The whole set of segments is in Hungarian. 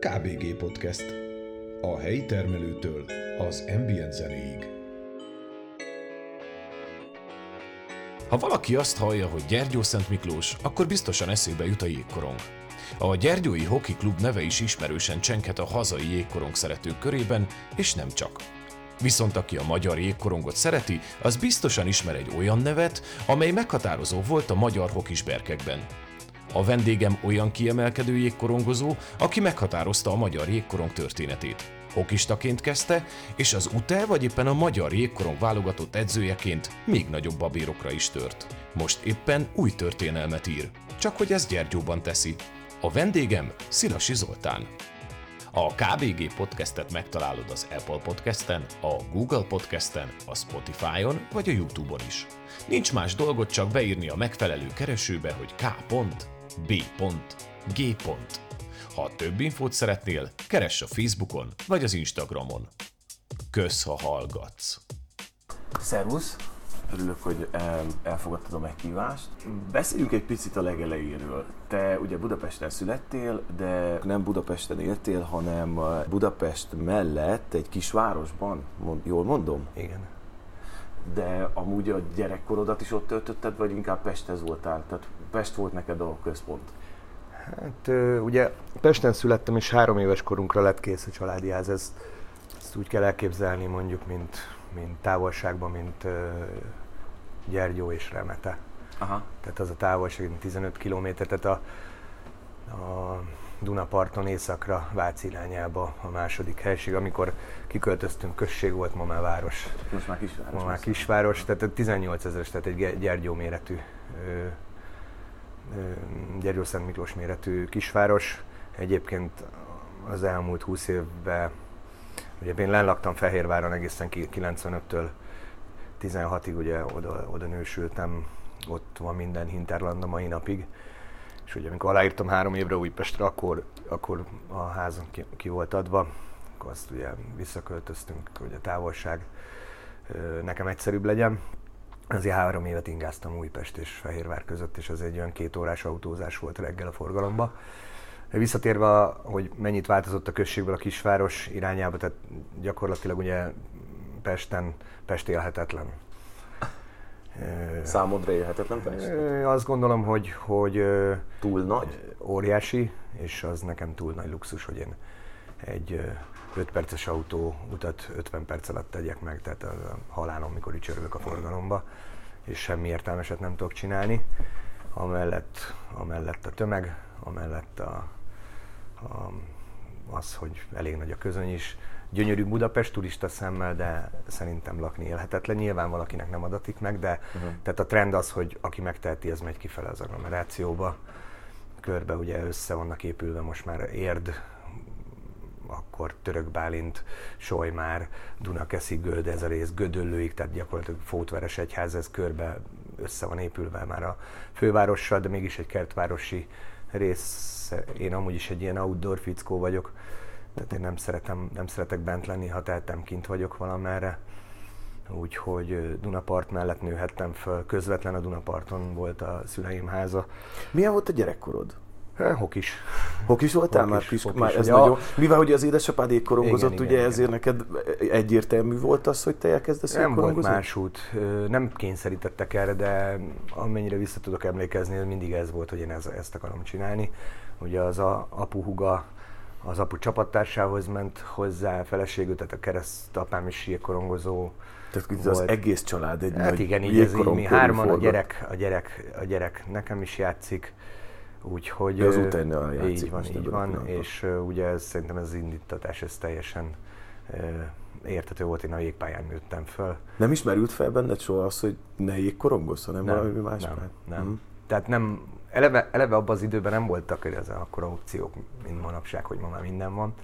KBG Podcast. A helyi termelőtől az ambient zenéig. Ha valaki azt hallja, hogy Gyergyó Szent Miklós, akkor biztosan eszébe jut a jégkorong. A Gyergyói Hoki Klub neve is ismerősen csenket a hazai jégkorong szeretők körében, és nem csak. Viszont aki a magyar jégkorongot szereti, az biztosan ismer egy olyan nevet, amely meghatározó volt a magyar hokisberkekben. A vendégem olyan kiemelkedő jégkorongozó, aki meghatározta a magyar jégkorong történetét. Hokistaként kezdte, és az UTE vagy éppen a magyar jégkorong válogatott edzőjeként még nagyobb babérokra is tört. Most éppen új történelmet ír, csak hogy ez Gyergyóban teszi. A vendégem Szilasi Zoltán. A KBG podcastet megtalálod az Apple Podcasten, a Google Podcasten, a Spotify-on vagy a YouTube-on is. Nincs más dolgot csak beírni a megfelelő keresőbe, hogy k. B. G. Ha több infót szeretnél, keress a Facebookon vagy az Instagramon. Kösz, ha hallgatsz! Szervusz! Örülök, hogy elfogadtad a meghívást. Beszéljünk egy picit a legelejéről. Te ugye Budapesten születtél, de nem Budapesten éltél, hanem Budapest mellett egy kis városban, jól mondom? Igen. De amúgy a gyerekkorodat is ott töltötted, vagy inkább Pesthez voltál? Tehát Pest volt neked a központ? Hát ugye Pesten születtem, és három éves korunkra lett kész a családi ház. Ezt, ezt úgy kell elképzelni mondjuk, mint, mint távolságban, mint uh, Gyergyó és Remete. Aha. Tehát az a távolság, mint 15 km, tehát a, a Dunaparton északra, Vác irányába a második helység. Amikor kiköltöztünk, község volt, ma már város. Most már kisváros. Ma már kisváros, tehát 18 ezeres, tehát egy Gyergyó méretű Gyergyó-Szent Miklós méretű kisváros. Egyébként az elmúlt 20 évben, ugye én laktam Fehérváron egészen 95-től 16-ig, ugye oda, oda nősültem, ott van minden Hinterland a mai napig. És ugye amikor aláírtam három évre Újpestre, akkor, akkor a házam ki, ki volt adva, akkor azt ugye visszaköltöztünk, hogy a távolság nekem egyszerűbb legyen. Azért három évet ingáztam Újpest és Fehérvár között, és ez egy olyan két órás autózás volt reggel a forgalomba. Visszatérve, hogy mennyit változott a községből a kisváros irányába, tehát gyakorlatilag ugye Pesten, Pest élhetetlen. Számodra élhetetlen Pest? Azt gondolom, hogy, hogy túl nagy? Óriási, és az nekem túl nagy luxus, hogy én egy 5 perces autó utat 50 perc alatt tegyek meg, tehát a halálom, mikor ücsörgök a forgalomba, és semmi értelmeset nem tudok csinálni. Amellett, amellett a tömeg, amellett a, a, az, hogy elég nagy a közöny is. Gyönyörű Budapest turista szemmel, de szerintem lakni élhetetlen. Nyilván valakinek nem adatik meg, de uh-huh. tehát a trend az, hogy aki megteheti, az megy kifele az agglomerációba. Körbe ugye össze vannak épülve most már érd, akkor Török Bálint, Solymár, Dunakeszi, Göld, ez a rész Gödöllőig, tehát gyakorlatilag Fótveres egyház, ez körbe össze van épülve már a fővárossal, de mégis egy kertvárosi rész. Én amúgy is egy ilyen outdoor fickó vagyok, tehát én nem, szeretem, nem szeretek bent lenni, ha tehetem, kint vagyok valamerre. Úgyhogy Dunapart mellett nőhettem föl, közvetlen a Dunaparton volt a szüleim háza. Milyen volt a gyerekkorod? Hokis. Hokis voltál hokis, már? Kis, hokis, már ez ja. nagyon, mivel hogy az édesapád jégkorongozott, igen, ugye igen, ezért igen. neked egyértelmű volt az, hogy te elkezdesz Nem volt más út. Nem kényszerítettek erre, de amennyire vissza tudok emlékezni, mindig ez volt, hogy én ez, ezt akarom csinálni. Ugye az a apu huga az apu csapattársához ment hozzá, feleségül, tehát a kereszt apám is jégkorongozó. Tehát volt. az egész család egy hát nagy igen, így ez így, mi hárman, a gyerek, a, gyerek, a gyerek nekem is játszik Úgyhogy az utána játszik így van, így van, és ugye ez, szerintem ez az indítatás, ez teljesen értető volt, én a jégpályán nőttem föl. Nem ismerült fel benned soha az, hogy ne jégkorongolsz, hanem nem, valami más Nem, pályán. nem. Hmm. Tehát nem, eleve, eleve abban az időben nem voltak ez akkor opciók, mint manapság, hogy ma már minden van.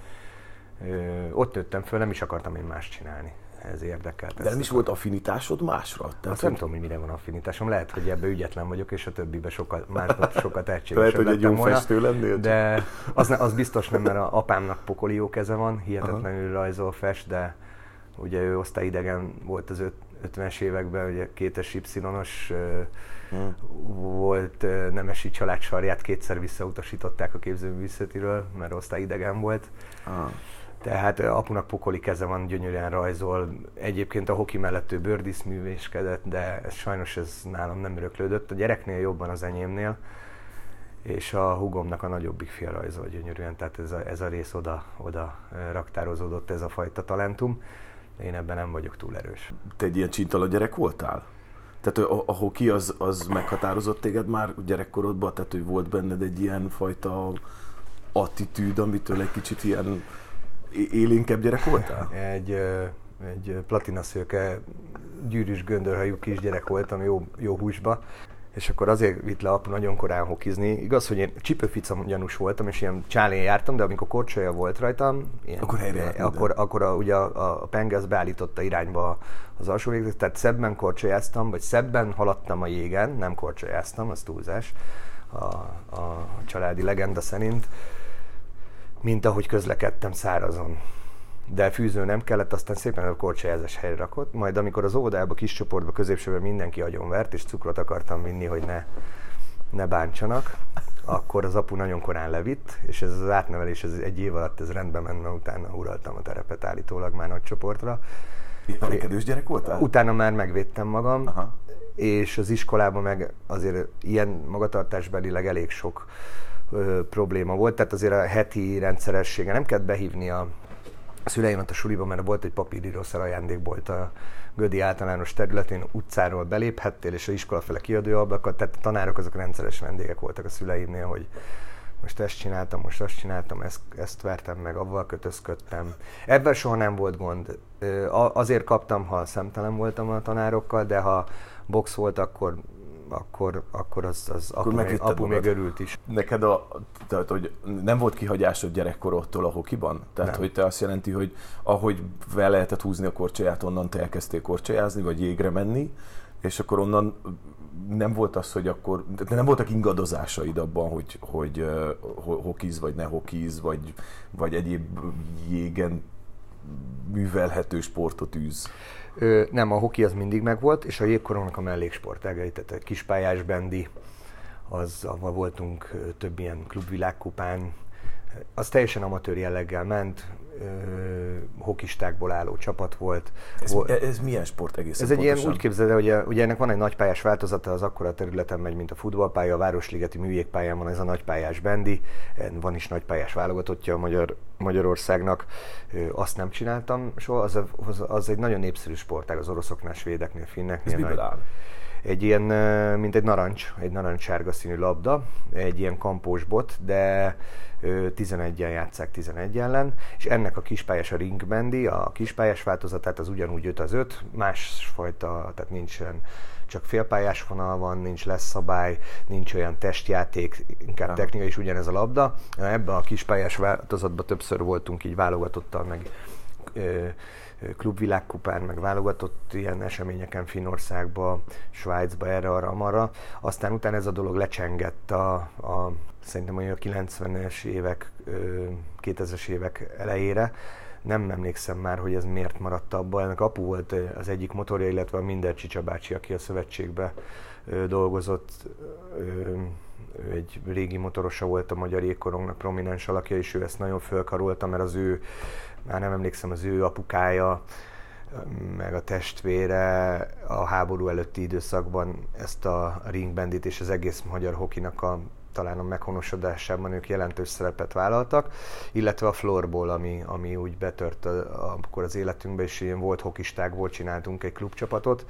Ö, ott nőttem föl, nem is akartam én más csinálni ez érdekelt. De nem is volt affinitásod másra? Tehát, Azt hogy... nem tudom, hogy mire van affinitásom. Lehet, hogy ebbe ügyetlen vagyok, és a többibe sokkal, másnak sokat tehetségesebb Lehet, hogy egy jó volna, festő lennél? De az, az, biztos nem, mert a apámnak pokoli jó keze van, hihetetlenül Aha. rajzol, fest, de ugye ő osztályidegen volt az öt, 50-es években ugye kétes Y-os hmm. volt Nemesi család sarját, kétszer visszautasították a képzőművészetiről, mert osztály idegen volt. Ah. Tehát apunak pokoli keze van, gyönyörűen rajzol. Egyébként a hoki mellett ő bőrdíszművéskedett, de ez, sajnos ez nálam nem öröklődött. A gyereknél jobban az enyémnél és a hugomnak a nagyobbik fia rajzol gyönyörűen, tehát ez a, ez a rész oda, oda raktározódott, ez a fajta talentum. Én ebben nem vagyok túl erős. Te egy ilyen csintala gyerek voltál? Tehát a, a hoki az, az meghatározott téged már gyerekkorodban? Tehát, hogy volt benned egy ilyen fajta attitűd, amitől egy kicsit ilyen élénkebb gyerek voltál? Egy, egy platinaszőke, gyűrűs göndörhajú kisgyerek voltam, jó, jó húsba és akkor azért vitt le apu nagyon korán hokizni. Igaz, hogy én csipőfica gyanús voltam, és ilyen csálén jártam, de amikor korcsolya volt rajtam, ilyen, akkor, helyre akkor, akkor a, ugye a, a penge az beállította irányba az alsó végzet, tehát szebben korcsolyáztam, vagy szebben haladtam a jégen, nem korcsolyáztam, az túlzás a, a családi legenda szerint, mint ahogy közlekedtem szárazon de fűző nem kellett, aztán szépen a korcsolyázás helyre rakott. Majd amikor az óvodába, kis csoportba, középsőben mindenki vert, és cukrot akartam vinni, hogy ne, ne bántsanak, akkor az apu nagyon korán levitt, és ez az átnevelés ez egy év alatt ez rendben ment, mert utána uraltam a terepet állítólag már nagy csoportra. Verekedős gyerek voltál? Utána már megvédtem magam, Aha. és az iskolában meg azért ilyen magatartásbelileg elég sok probléma volt, tehát azért a heti rendszeressége nem kellett behívni a a szüleim a suliban, mert volt egy papírírószer ajándékbolt a Gödi általános területén, utcáról beléphettél, és a iskola fele kiadóablakot, tehát a tanárok azok rendszeres vendégek voltak a szüleimnél, hogy most ezt csináltam, most azt csináltam, ezt, ezt vertem meg, avval kötözködtem. Ebben soha nem volt gond. Azért kaptam, ha szemtelen voltam a tanárokkal, de ha box volt, akkor akkor, akkor az, az akkor apu, még, apu még örült is. Neked a, tehát, hogy nem volt kihagyásod gyerekkorodtól a hokiban? Tehát, nem. hogy te azt jelenti, hogy ahogy fel lehetett húzni a korcsolyát, onnan te elkezdtél korcsolyázni, vagy jégre menni, és akkor onnan nem volt az, hogy akkor, nem voltak ingadozásaid abban, hogy, hogy uh, hokiz, vagy ne hokiz, vagy, vagy egyéb jégen művelhető sportot űz. Nem, a hoki az mindig megvolt, és a jégkorongnak a melléksportágai, tehát a kispályás bendi, az, ahol voltunk több ilyen klubvilágkupán, az teljesen amatőr jelleggel ment, hokistákból álló csapat volt. Ez, ez milyen sport egészen Ez egy ilyen, úgy képzeld hogy ugye ennek van egy nagypályás változata, az akkora területen megy, mint a futballpálya, a Városligeti műjégpályán van ez a nagypályás bendi, van is nagypályás válogatottja a Magyar, Magyarországnak, azt nem csináltam soha, az, az, az egy nagyon népszerű sportág az oroszoknál, svédeknél, finneknél. Ez miből áll? Egy ilyen, mint egy narancs, egy narancssárga színű labda, egy ilyen kampós bot, de 11-en játszák 11 ellen, és ennek a kispályás a ringbendi, a kispályás változatát az ugyanúgy 5 az 5, másfajta, tehát nincsen csak félpályás vonal van, nincs lesz szabály, nincs olyan testjáték, inkább ja. technika is ugyanez a labda. Ebben a kispályás változatban többször voltunk így válogatottal, meg klubvilágkupán, meg válogatott ilyen eseményeken Finországba, Svájcba, erre, arra, amarra. Aztán utána ez a dolog lecsengett a, a szerintem a 90-es évek, 2000-es évek elejére. Nem emlékszem már, hogy ez miért maradt abban. Ennek apu volt az egyik motorja, illetve a Minder Csicsa bácsi, aki a szövetségbe dolgozott. Egy régi motorosa volt a magyar jégkorongnak prominens alakja, és ő ezt nagyon fölkarolta, mert az ő már nem emlékszem, az ő apukája, meg a testvére a háború előtti időszakban ezt a ringbendit és az egész magyar hokinak a talán a meghonosodásában ők jelentős szerepet vállaltak, illetve a florból, ami, ami úgy betört a, akkor az életünkbe, és ilyen volt hokisták volt, csináltunk egy klubcsapatot,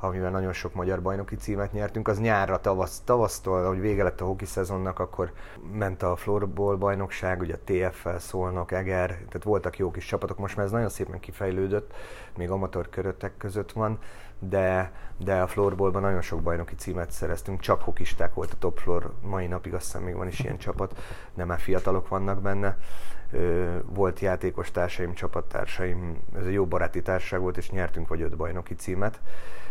amivel nagyon sok magyar bajnoki címet nyertünk, az nyárra, tavasz, tavasztól, hogy vége lett a hoki szezonnak, akkor ment a floorball bajnokság, ugye a TFL, Szolnok, Eger, tehát voltak jó kis csapatok, most már ez nagyon szépen kifejlődött, még amatőr köröttek között van, de, de a floorballban nagyon sok bajnoki címet szereztünk, csak hokisták volt a top floor, mai napig azt hiszem még van is ilyen csapat, de már fiatalok vannak benne. Volt játékos társaim, csapattársaim, ez egy jó baráti társaság volt, és nyertünk vagy öt bajnoki címet,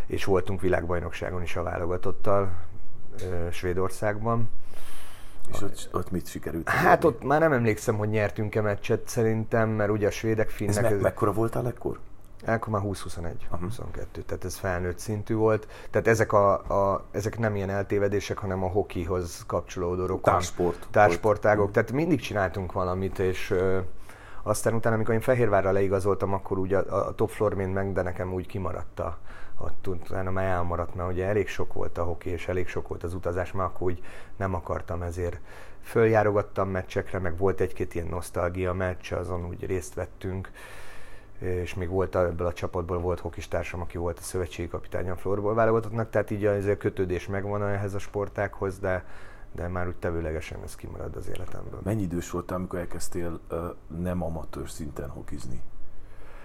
és voltunk világbajnokságon is a válogatottal Svédországban. És ott, ott mit sikerült? Hát ott már nem emlékszem, hogy nyertünk-e meccset szerintem, mert ugye a svédek, finnek... Ez me- mekkora voltál ekkor? Akkor már 20-21, 22, tehát ez felnőtt szintű volt. Tehát ezek, a, a, ezek nem ilyen eltévedések, hanem a hokihoz kapcsolódó rokon. Társport. Társportágok. Tehát mindig csináltunk valamit, és ö, aztán utána, amikor én Fehérvárra leigazoltam, akkor úgy a, a top floor mind meg, de nekem úgy kimaradt a, ott utána már elmaradt, mert ugye elég sok volt a hoki, és elég sok volt az utazás, mert akkor úgy nem akartam ezért. Följárogattam meccsekre, meg volt egy-két ilyen nosztalgia meccs, azon úgy részt vettünk és még volt ebből a csapatból volt hokistársam, aki volt a szövetségi kapitány a florból válogatottnak, tehát így azért kötődés megvan ehhez a sportákhoz, de, de már úgy tevőlegesen ez kimarad az életemből. Mennyi idős voltál, amikor elkezdtél nem amatőr szinten hokizni?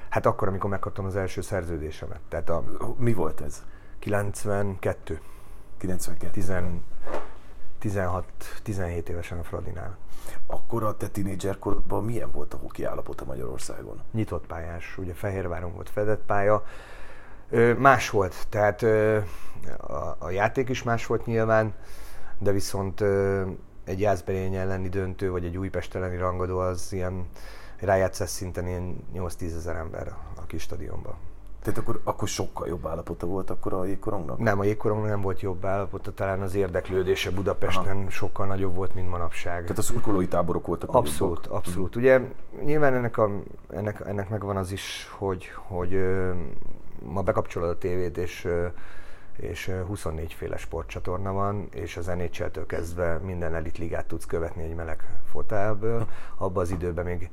Hát akkor, amikor megkaptam az első szerződésemet. Tehát a Mi volt ez? 92, 92. 10, 16-17 évesen a Fradinál. Akkor a te tinédzser korodban milyen volt a hoki állapota Magyarországon? Nyitott pályás, ugye Fehérváron volt fedett pálya. Ö, más volt, tehát ö, a, a játék is más volt nyilván, de viszont ö, egy Jászberény elleni döntő, vagy egy Újpest elleni rangadó az ilyen rájátszás szinten ilyen 8-10 ezer ember a kis stadionban. Tehát akkor, akkor sokkal jobb állapota volt akkor a jégkorongnak? Nem, a jégkorongnak nem volt jobb állapota, talán az érdeklődése Budapesten Aha. sokkal nagyobb volt, mint manapság. Tehát a szurkolói táborok voltak Abszolút, nagyobbak. abszolút. Ugye nyilván ennek, a, ennek, ennek megvan az is, hogy, hogy ma bekapcsolod a tévét, és és ö, 24 féle sportcsatorna van, és az NHL-től kezdve minden elitligát tudsz követni egy meleg fotelből. Abban az időben még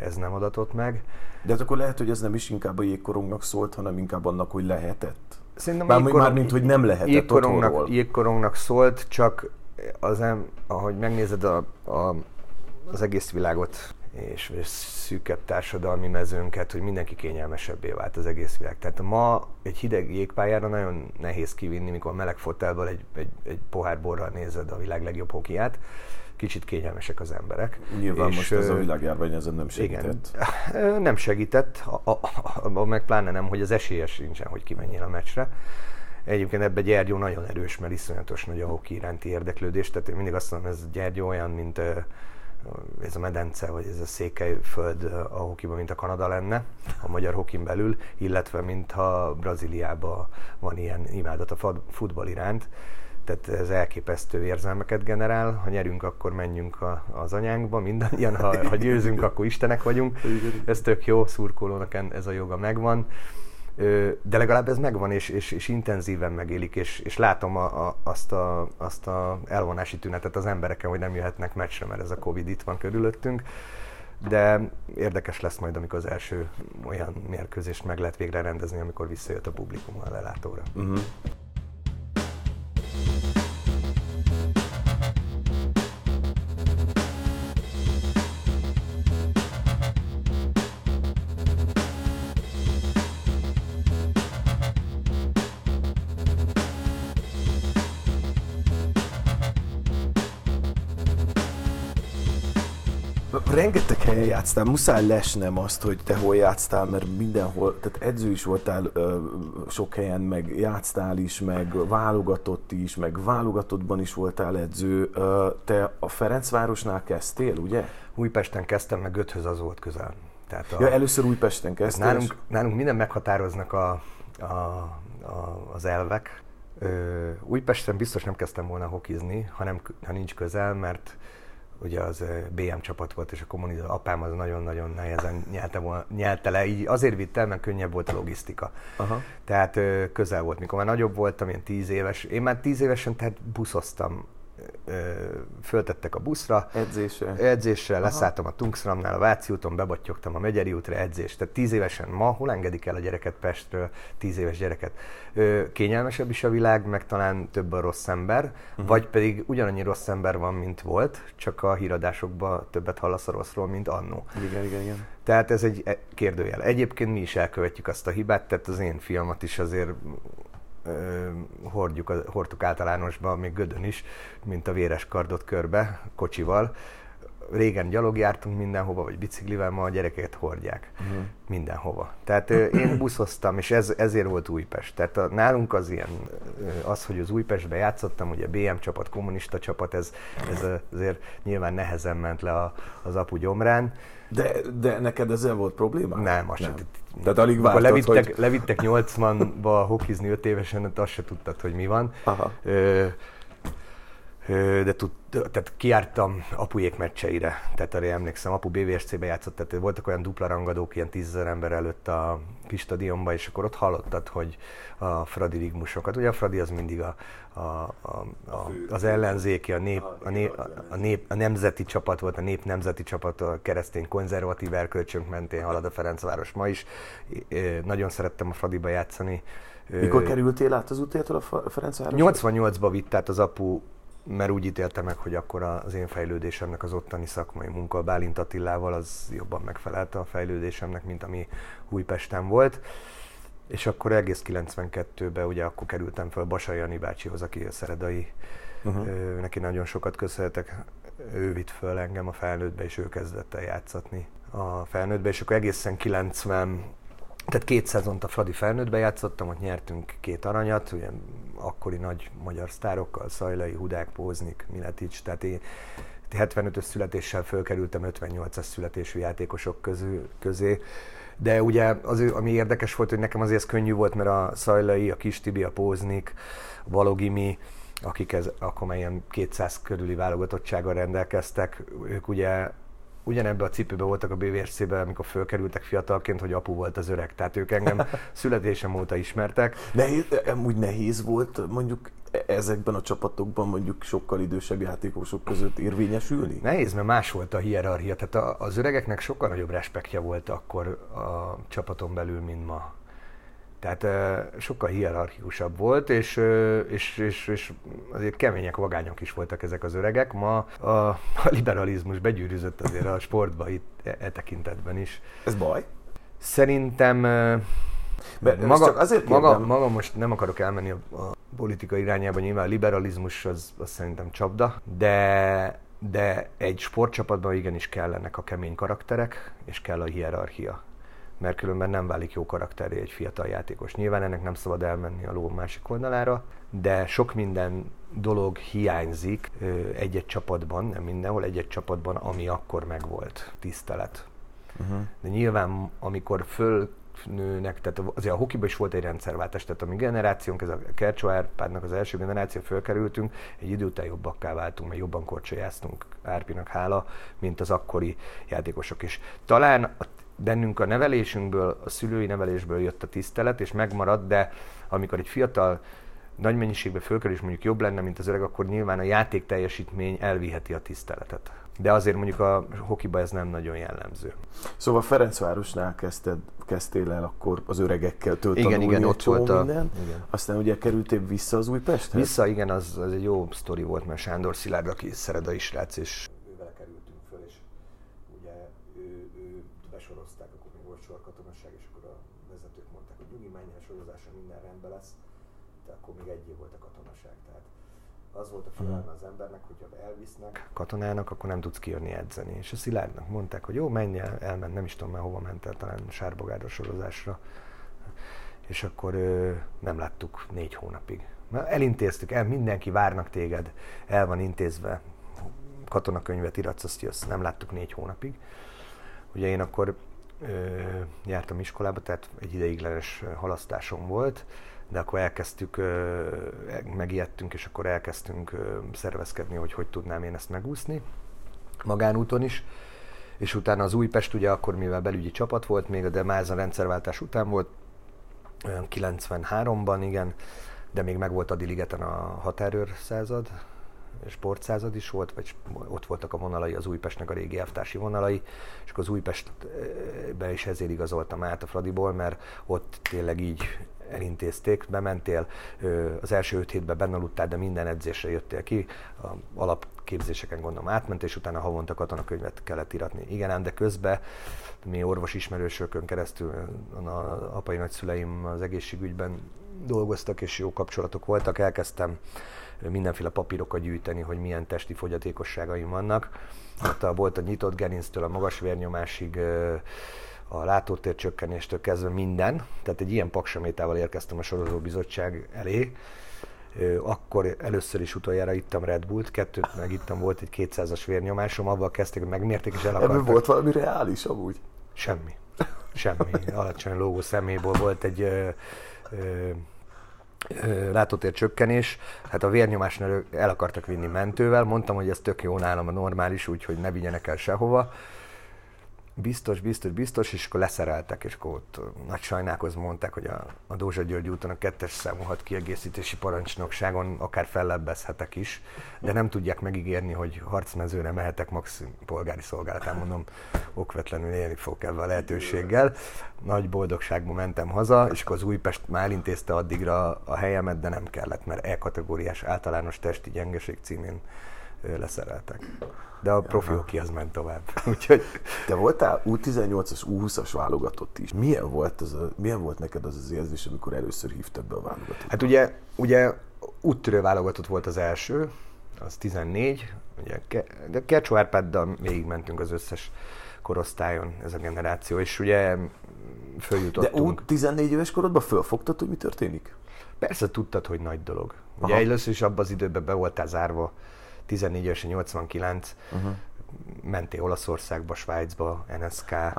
ez nem adatott meg. De hát akkor lehet, hogy ez nem is inkább a jégkorongnak szólt, hanem inkább annak, hogy lehetett. Szerintem Már, jégkorong- már mint, hogy nem lehetett jégkorongnak, otthonról. jégkorongnak szólt, csak az, em, ahogy megnézed a, a, az egész világot, és, szűkebb társadalmi mezőnket, hogy mindenki kényelmesebbé vált az egész világ. Tehát ma egy hideg jégpályára nagyon nehéz kivinni, mikor meleg fotelből egy, egy, egy pohár borral nézed a világ legjobb hokiát. Kicsit kényelmesek az emberek. Nyilván És, most ez a világjárvány ezen nem segített. igen. Nem segített, a, a, a, meg pláne nem, hogy az esélyes nincsen, hogy kimenjél a meccsre. Egyébként ebbe Gyergyó nagyon erős, mert iszonyatos nagy a hoki iránti érdeklődés. Tehát én mindig azt mondom, ez Gyergyó olyan, mint ez a medence, vagy ez a székelyföld a hokiban, mint a Kanada lenne, a magyar hokin belül, illetve mintha Brazíliában van ilyen imádat a futball iránt. Tehát ez elképesztő érzelmeket generál. Ha nyerünk, akkor menjünk a, az anyánkba, mindannyian. Ha, ha győzünk, akkor istenek vagyunk. Ez tök jó, szurkolónak ez a joga megvan. De legalább ez megvan, és, és, és intenzíven megélik, és, és látom a, a, azt, a, azt a elvonási tünetet az embereken, hogy nem jöhetnek meccsre, mert ez a Covid itt van körülöttünk. De érdekes lesz majd, amikor az első olyan mérkőzést meg lehet végre rendezni, amikor visszajött a publikum a lelátóra. Uh-huh. Játsztál, muszáj lesnem azt, hogy te hol játsztál, mert mindenhol, tehát edző is voltál ö, sok helyen, meg játsztál is, meg válogatott is, meg válogatottban is voltál edző. Ö, te a Ferencvárosnál kezdtél, ugye? Újpesten kezdtem, meg Göthöz az volt közel. Tehát a, Ja, először Újpesten kezdtél. nálunk, nálunk minden meghatároznak a, a, a, az elvek. Ö, Újpesten biztos nem kezdtem volna hokizni, hanem ha nincs közel, mert ugye az ö, BM csapat volt, és a kommunizmus, apám az nagyon-nagyon nehezen nyelte, nyelte le, így azért vitt el, mert könnyebb volt a logisztika. Aha. Tehát ö, közel volt, mikor már nagyobb voltam, ilyen tíz éves, én már tíz évesen tehát buszoztam, föltettek a buszra, Edzésre. Edzésre leszálltam a Tungsramnál, a Váci úton, bebattyogtam a Megyeri útra edzést. Tehát tíz évesen ma, hol engedik el a gyereket Pestről, tíz éves gyereket? Ö, kényelmesebb is a világ, meg talán több a rossz ember, uh-huh. vagy pedig ugyanannyi rossz ember van, mint volt, csak a híradásokban többet hallasz a rosszról, mint annó. Igen, igen, igen. Tehát ez egy e- kérdőjel. Egyébként mi is elkövetjük azt a hibát, tehát az én fiamat is azért hordjuk, hordtuk általánosban, még Gödön is, mint a véres kardot körbe, kocsival. Régen gyalog jártunk mindenhova, vagy biciklivel, ma a gyerekeket hordják uh-huh. mindenhova. Tehát én buszoztam, és ez, ezért volt Újpest. Tehát a, nálunk az ilyen, az, hogy az Újpestbe játszottam, ugye BM csapat, kommunista csapat, ez, ez azért nyilván nehezen ment le a, az apu gyomrán. De, de neked ezzel volt probléma? Nem, azt nem. Tehát alig vártad, levittek, hogy... levittek 80-ba hokizni 5 évesen, azt se tudtad, hogy mi van. Aha. Ö, de tud, tehát kiártam apujék meccseire, tehát arra emlékszem, apu BVSC-be játszott, tehát voltak olyan dupla rangadók, ilyen tízezer ember előtt a kis stadionban, és akkor ott hallottad, hogy a Fradi rigmusokat, ugye a Fradi az mindig a, a, a, a, az ellenzéki, a, nép, a, nép, a, nép, a nemzeti csapat volt, a nép nemzeti csapat, a keresztény konzervatív erkölcsönk mentén halad a Ferencváros ma is. Nagyon szerettem a Fradiba játszani. Mikor kerültél át az útéltől a Ferencváros? 88-ba vitt át az apu mert úgy ítélte meg, hogy akkor az én fejlődésemnek az ottani szakmai munka Bálint Attilával az jobban megfelelte a fejlődésemnek, mint ami Újpesten volt. És akkor egész 92-ben ugye akkor kerültem fel Basai Jani bácsihoz, aki a szeredai, uh-huh. neki nagyon sokat köszönhetek. Ő vitt föl engem a felnőttbe, és ő kezdett el játszatni a felnőttbe, és akkor egészen 90 tehát két szezont a Fradi felnőttbe játszottam, ott nyertünk két aranyat, ugye akkori nagy magyar sztárokkal, Szajlai, Hudák, Póznik, Miletics, tehát én 75-ös születéssel fölkerültem 58-as születésű játékosok közül, közé. De ugye az, ami érdekes volt, hogy nekem azért könnyű volt, mert a Szajlai, a Kis Tibi, a Póznik, a Valogimi, akik ez, akkor már ilyen 200 körüli válogatottsággal rendelkeztek, ők ugye ugyanebben a cipőben voltak a BVSC-ben, amikor fölkerültek fiatalként, hogy apu volt az öreg. Tehát ők engem születésem óta ismertek. Nehéz, úgy nehéz volt mondjuk ezekben a csapatokban mondjuk sokkal idősebb játékosok között érvényesülni? Nehéz, mert más volt a hierarchia. Tehát az öregeknek sokkal nagyobb respektje volt akkor a csapaton belül, mint ma. Tehát sokkal hierarchikusabb volt, és, és, és, és azért kemények, vagányok is voltak ezek az öregek. Ma a, a liberalizmus begyűrűzött azért a sportba itt e, e tekintetben is. Ez baj? Szerintem Be, maga, csak azért maga, maga most nem akarok elmenni a, a politika irányába, nyilván a liberalizmus az, az szerintem csapda, de de egy sportcsapatban igenis kellenek a kemény karakterek, és kell a hierarchia mert különben nem válik jó karakteré egy fiatal játékos. Nyilván ennek nem szabad elmenni a ló másik oldalára, de sok minden dolog hiányzik egy-egy csapatban, nem mindenhol, egy-egy csapatban, ami akkor megvolt, tisztelet. Uh-huh. De nyilván, amikor föl nőnek, tehát azért a hokiban is volt egy rendszerváltás, tehát a mi generációnk, ez a Kercsó Árpádnak az első generáció, fölkerültünk, egy idő után jobbakká váltunk, mert jobban korcsolyáztunk Árpinak hála, mint az akkori játékosok is. Talán a bennünk a nevelésünkből, a szülői nevelésből jött a tisztelet, és megmaradt, de amikor egy fiatal nagy mennyiségbe fölkerül, és mondjuk jobb lenne, mint az öreg, akkor nyilván a játék teljesítmény elviheti a tiszteletet. De azért mondjuk a hokiba ez nem nagyon jellemző. Szóval Ferencvárosnál kezdted, kezdtél el akkor az öregekkel tölteni igen, igen, ott volt a, minden. Igen. Aztán ugye kerültél vissza az Újpesthez? Vissza, igen, az, az egy jó sztori volt, mert Sándor Szilárd, aki szereda is rác, és az volt a félelme az embernek, hogy ha elvisznek katonának, akkor nem tudsz kijönni edzeni. És a Szilárdnak mondták, hogy jó, menj el, elment, nem is tudom már hova ment el, talán Sárbogádra sorozásra. És akkor ö, nem láttuk négy hónapig. Mert elintéztük, el, mindenki várnak téged, el van intézve, katonakönyvet iratsz, azt jössz, nem láttuk négy hónapig. Ugye én akkor ö, jártam iskolába, tehát egy ideiglenes halasztásom volt, de akkor elkezdtük, megijedtünk, és akkor elkezdtünk szervezkedni, hogy hogy tudnám én ezt megúszni, magánúton is. És utána az Újpest, ugye akkor, mivel belügyi csapat volt még, de már ez a rendszerváltás után volt, olyan 93-ban, igen, de még meg volt a Diligeten a határőr század, sportszázad is volt, vagy ott voltak a vonalai az Újpestnek a régi elvtársi vonalai, és akkor az Újpestbe is ezért igazoltam át a Fradiból, mert ott tényleg így elintézték, bementél, az első öt hétben benne aludtál, de minden edzésre jöttél ki, a alapképzéseken gondolom átment, és utána havonta katonakönyvet kellett iratni. Igen, de közben mi orvos ismerősökön keresztül, a apai nagyszüleim az egészségügyben dolgoztak, és jó kapcsolatok voltak, elkezdtem mindenféle papírokat gyűjteni, hogy milyen testi fogyatékosságaim vannak. Ott volt a nyitott gerinctől a magas vérnyomásig, a látótér csökkenéstől kezdve minden. Tehát egy ilyen paksamétával érkeztem a sorozóbizottság elé. Akkor először is utoljára ittam Red Bullt, kettőt meg ittam, volt egy 200-as vérnyomásom, avval kezdték, hogy megmérték és el akartak. Ebből volt valami reális amúgy? Semmi. Semmi. Alacsony lógó szeméből volt egy ö, ö, látótér csökkenés, hát a vérnyomásnál el akartak vinni mentővel, mondtam, hogy ez tök jó nálam a normális, úgyhogy ne vigyenek el sehova biztos, biztos, biztos, és akkor leszereltek, és akkor ott nagy sajnákhoz mondták, hogy a, a Dózsa György úton a kettes számú hat kiegészítési parancsnokságon akár fellebbezhetek is, de nem tudják megígérni, hogy harcmezőre mehetek maximum polgári szolgálatán, mondom, okvetlenül élni fogok ebben a lehetőséggel. Nagy boldogságban mentem haza, és akkor az Újpest már intézte addigra a helyemet, de nem kellett, mert E-kategóriás általános testi gyengeség címén leszereltek de a profi oki az ment tovább. Úgyhogy... Te voltál U18-as, U20-as válogatott is. Milyen volt, az a, milyen volt neked az az érzés, amikor először hívtad be a válogatott? Hát ugye, ugye úttörő válogatott volt az első, az 14, ugye, de Kercsó Árpáddal végigmentünk az összes korosztályon ez a generáció, és ugye följutottunk. De 14 éves korodban fölfogtad, hogy mi történik? Persze tudtad, hogy nagy dolog. Ugye először is abban az időben be voltál zárva 14 éves, 89, uh-huh. mentél Olaszországba, Svájcba, NSK, uh-huh.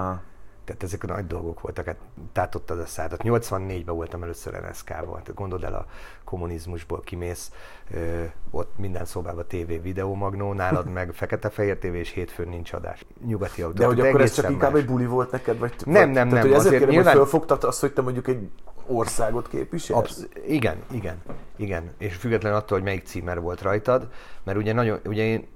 tehát ezek a nagy dolgok voltak, hát tátottad a szádat. 84-ben voltam először NSK-ban, hát gondold el a kommunizmusból kimész, ö, ott minden szobában TV videómagnó, nálad meg fekete-fehér TV, és hétfőn nincs adás. Nyugati autó. De hogy akkor ez csak más. inkább egy buli volt neked? Vagy, nem, nem, tehát, nem. Hogy ezért kérem, nyilván... hogy felfogtad azt, hogy te mondjuk egy országot képviselsz? Absz- igen, igen, igen. És független attól, hogy melyik címer volt rajtad, mert ugye, nagyon, ugye én,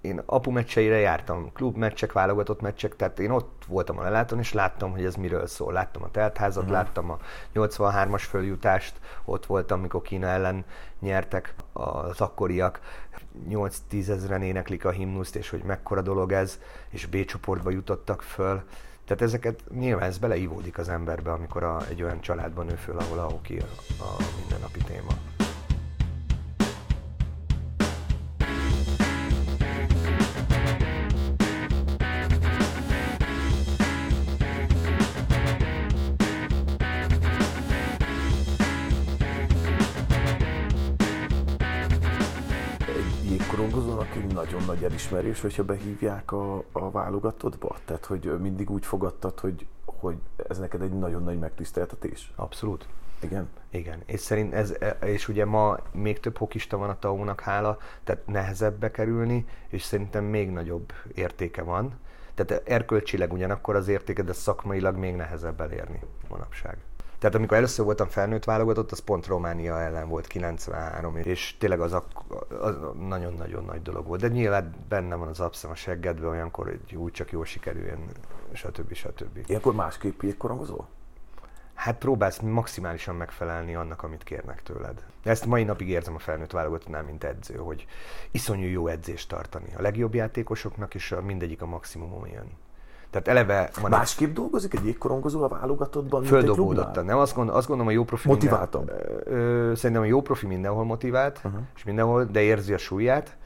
én apu meccseire jártam, klub meccsek, válogatott meccsek, tehát én ott voltam a lelátón, és láttam, hogy ez miről szól. Láttam a teltházat, uh-huh. láttam a 83-as följutást, ott voltam, mikor Kína ellen nyertek az akkoriak. 8-10 ezeren éneklik a himnuszt, és hogy mekkora dolog ez, és B csoportba jutottak föl. Tehát ezeket nyilván ez beleívódik az emberbe, amikor a, egy olyan családban nő föl, ahol a hoki a, mindennapi téma. Elismerés, hogyha behívják a, a válogatottba? Tehát, hogy mindig úgy fogadtad, hogy, hogy ez neked egy nagyon nagy megtiszteltetés? Abszolút. Igen? Igen, és szerint ez, és ugye ma még több hokista van a tau hála, tehát nehezebb bekerülni, és szerintem még nagyobb értéke van. Tehát erkölcsileg ugyanakkor az értéke, de szakmailag még nehezebb elérni manapság. Tehát amikor először voltam felnőtt válogatott, az pont Románia ellen volt 93, és tényleg az, az nagyon-nagyon nagy dolog volt. De nyilván benne van az abszem a seggedben olyankor, hogy úgy csak jól sikerüljön, stb. stb. Ilyenkor másképp jégkorongozol? Hát próbálsz maximálisan megfelelni annak, amit kérnek tőled. Ezt mai napig érzem a felnőtt válogatottnál, mint edző, hogy iszonyú jó edzést tartani. A legjobb játékosoknak is a mindegyik a maximumon jön. Tehát eleve van Másképp egy... dolgozik egy jégkorongozó a válogatottban, Földobódottan. Nem, azt, gondol, azt gondolom, a jó profi Motiváltam. Minden, szerintem a jó profi mindenhol motivált, uh-huh. és mindenhol, de érzi a súlyát,